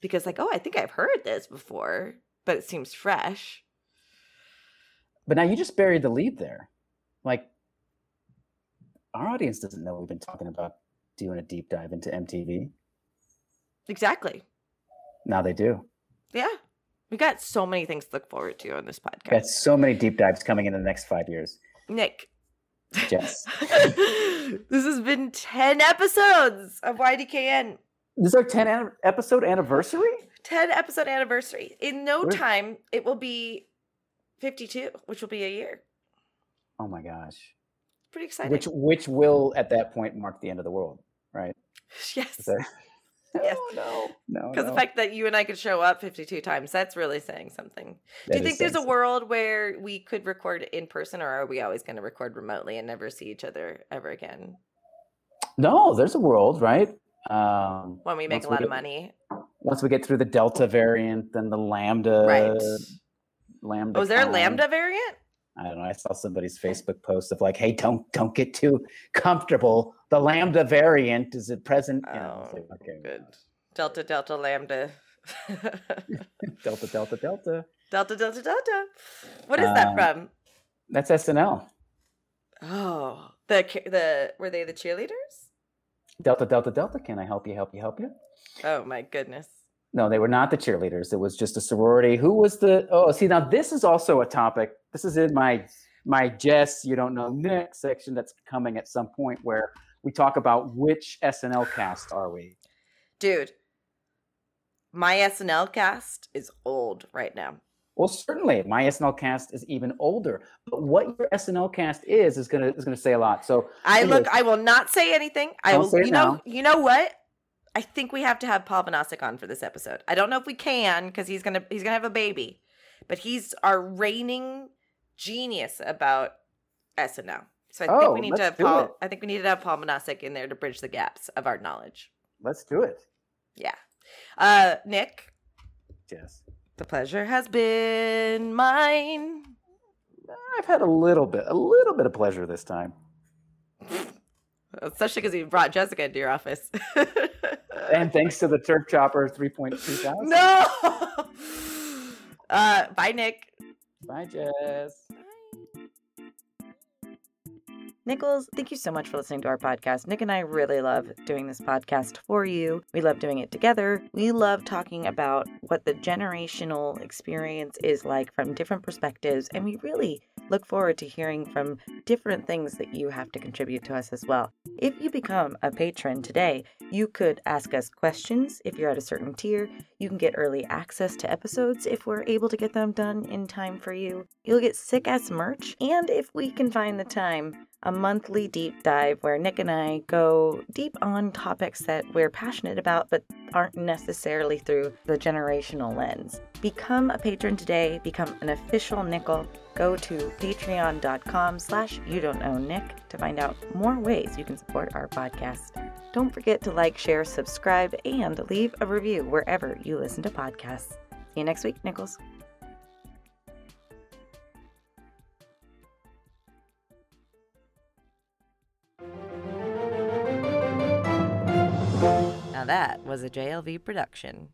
because like oh i think i've heard this before but it seems fresh but now you just buried the lead there. Like, our audience doesn't know we've been talking about doing a deep dive into MTV. exactly Now they do. yeah we got so many things to look forward to on this podcast Got so many deep dives coming in the next five years. nick Jess. this has been 10 episodes of ydkn This is our 10 an- episode anniversary? 10 episode anniversary in no Where's- time it will be 52 which will be a year Oh my gosh. pretty exciting Which which will at that point mark the end of the world, right? yes Yes. Oh, no, no. Because no. the fact that you and I could show up 52 times, that's really saying something. That Do you think there's a world where we could record in person, or are we always going to record remotely and never see each other ever again No, there's a world, right? Um, when we make a lot of money? once we get through the Delta variant, then the Lambda. Right. Lambda. Oh, is there a. Lambda variant? I don't know. I saw somebody's Facebook post of like, "Hey, don't don't get too comfortable. The Lambda variant is at present." You know, Oh, like, okay, Good. Delta, Delta, Lambda. Delta, Delta, Delta. Delta, Delta, Delta. What is that Um, from? That's SNL. Oh, the the were they the cheerleaders? Delta, Delta, Delta. Can I help you? Help you? Help you? Oh my goodness. No, they were not the cheerleaders. It was just a sorority. Who was the? Oh, see, now this is also a topic. This is in my my Jess, you don't know Nick section that's coming at some point where we talk about which SNL cast are we. Dude, my SNL cast is old right now. Well, certainly, my SNL cast is even older. But what your SNL cast is is gonna is gonna say a lot. So I look. I will not say anything. I will. You know. now. You know what? I think we have to have Paul Vanasek on for this episode. I don't know if we can because he's gonna he's gonna have a baby, but he's our reigning genius about SNL. So I think Oh, we need to have Paul. it. I think we need to have Paul Vanasek in there to bridge the gaps of our knowledge. let's do it. Yeah. Uh, Nick, Yes. the pleasure has been mine. I've had a little bit, a little bit of pleasure this time. Especially because you brought Jessica into your office. And thanks to the Turf Chopper 3.2 thousand. no. Uh, bye, Nick. Bye, Jess. Nickels, thank you so much for listening to our podcast. Nick and I really love doing this podcast for you. We love doing it together. We love talking about what the generational experience is like from different perspectives, and we really look forward to hearing from different things that you have to contribute to us as well. If you become a patron today, you could ask us questions if you're at a certain tier. You can get early access to episodes if we're able to get them done in time for you. You'll get sick ass merch, and if we can find the time, a monthly deep dive where Nick and I go deep on topics that we're passionate about but aren't necessarily through the generational lens. Become a patron today, become an official nickel. Go to patreon.com slash you don't know Nick to find out more ways you can support our podcast. Don't forget to like, share, subscribe, and leave a review wherever you listen to podcasts. See you next week, Nickels. Now that was a JLV production.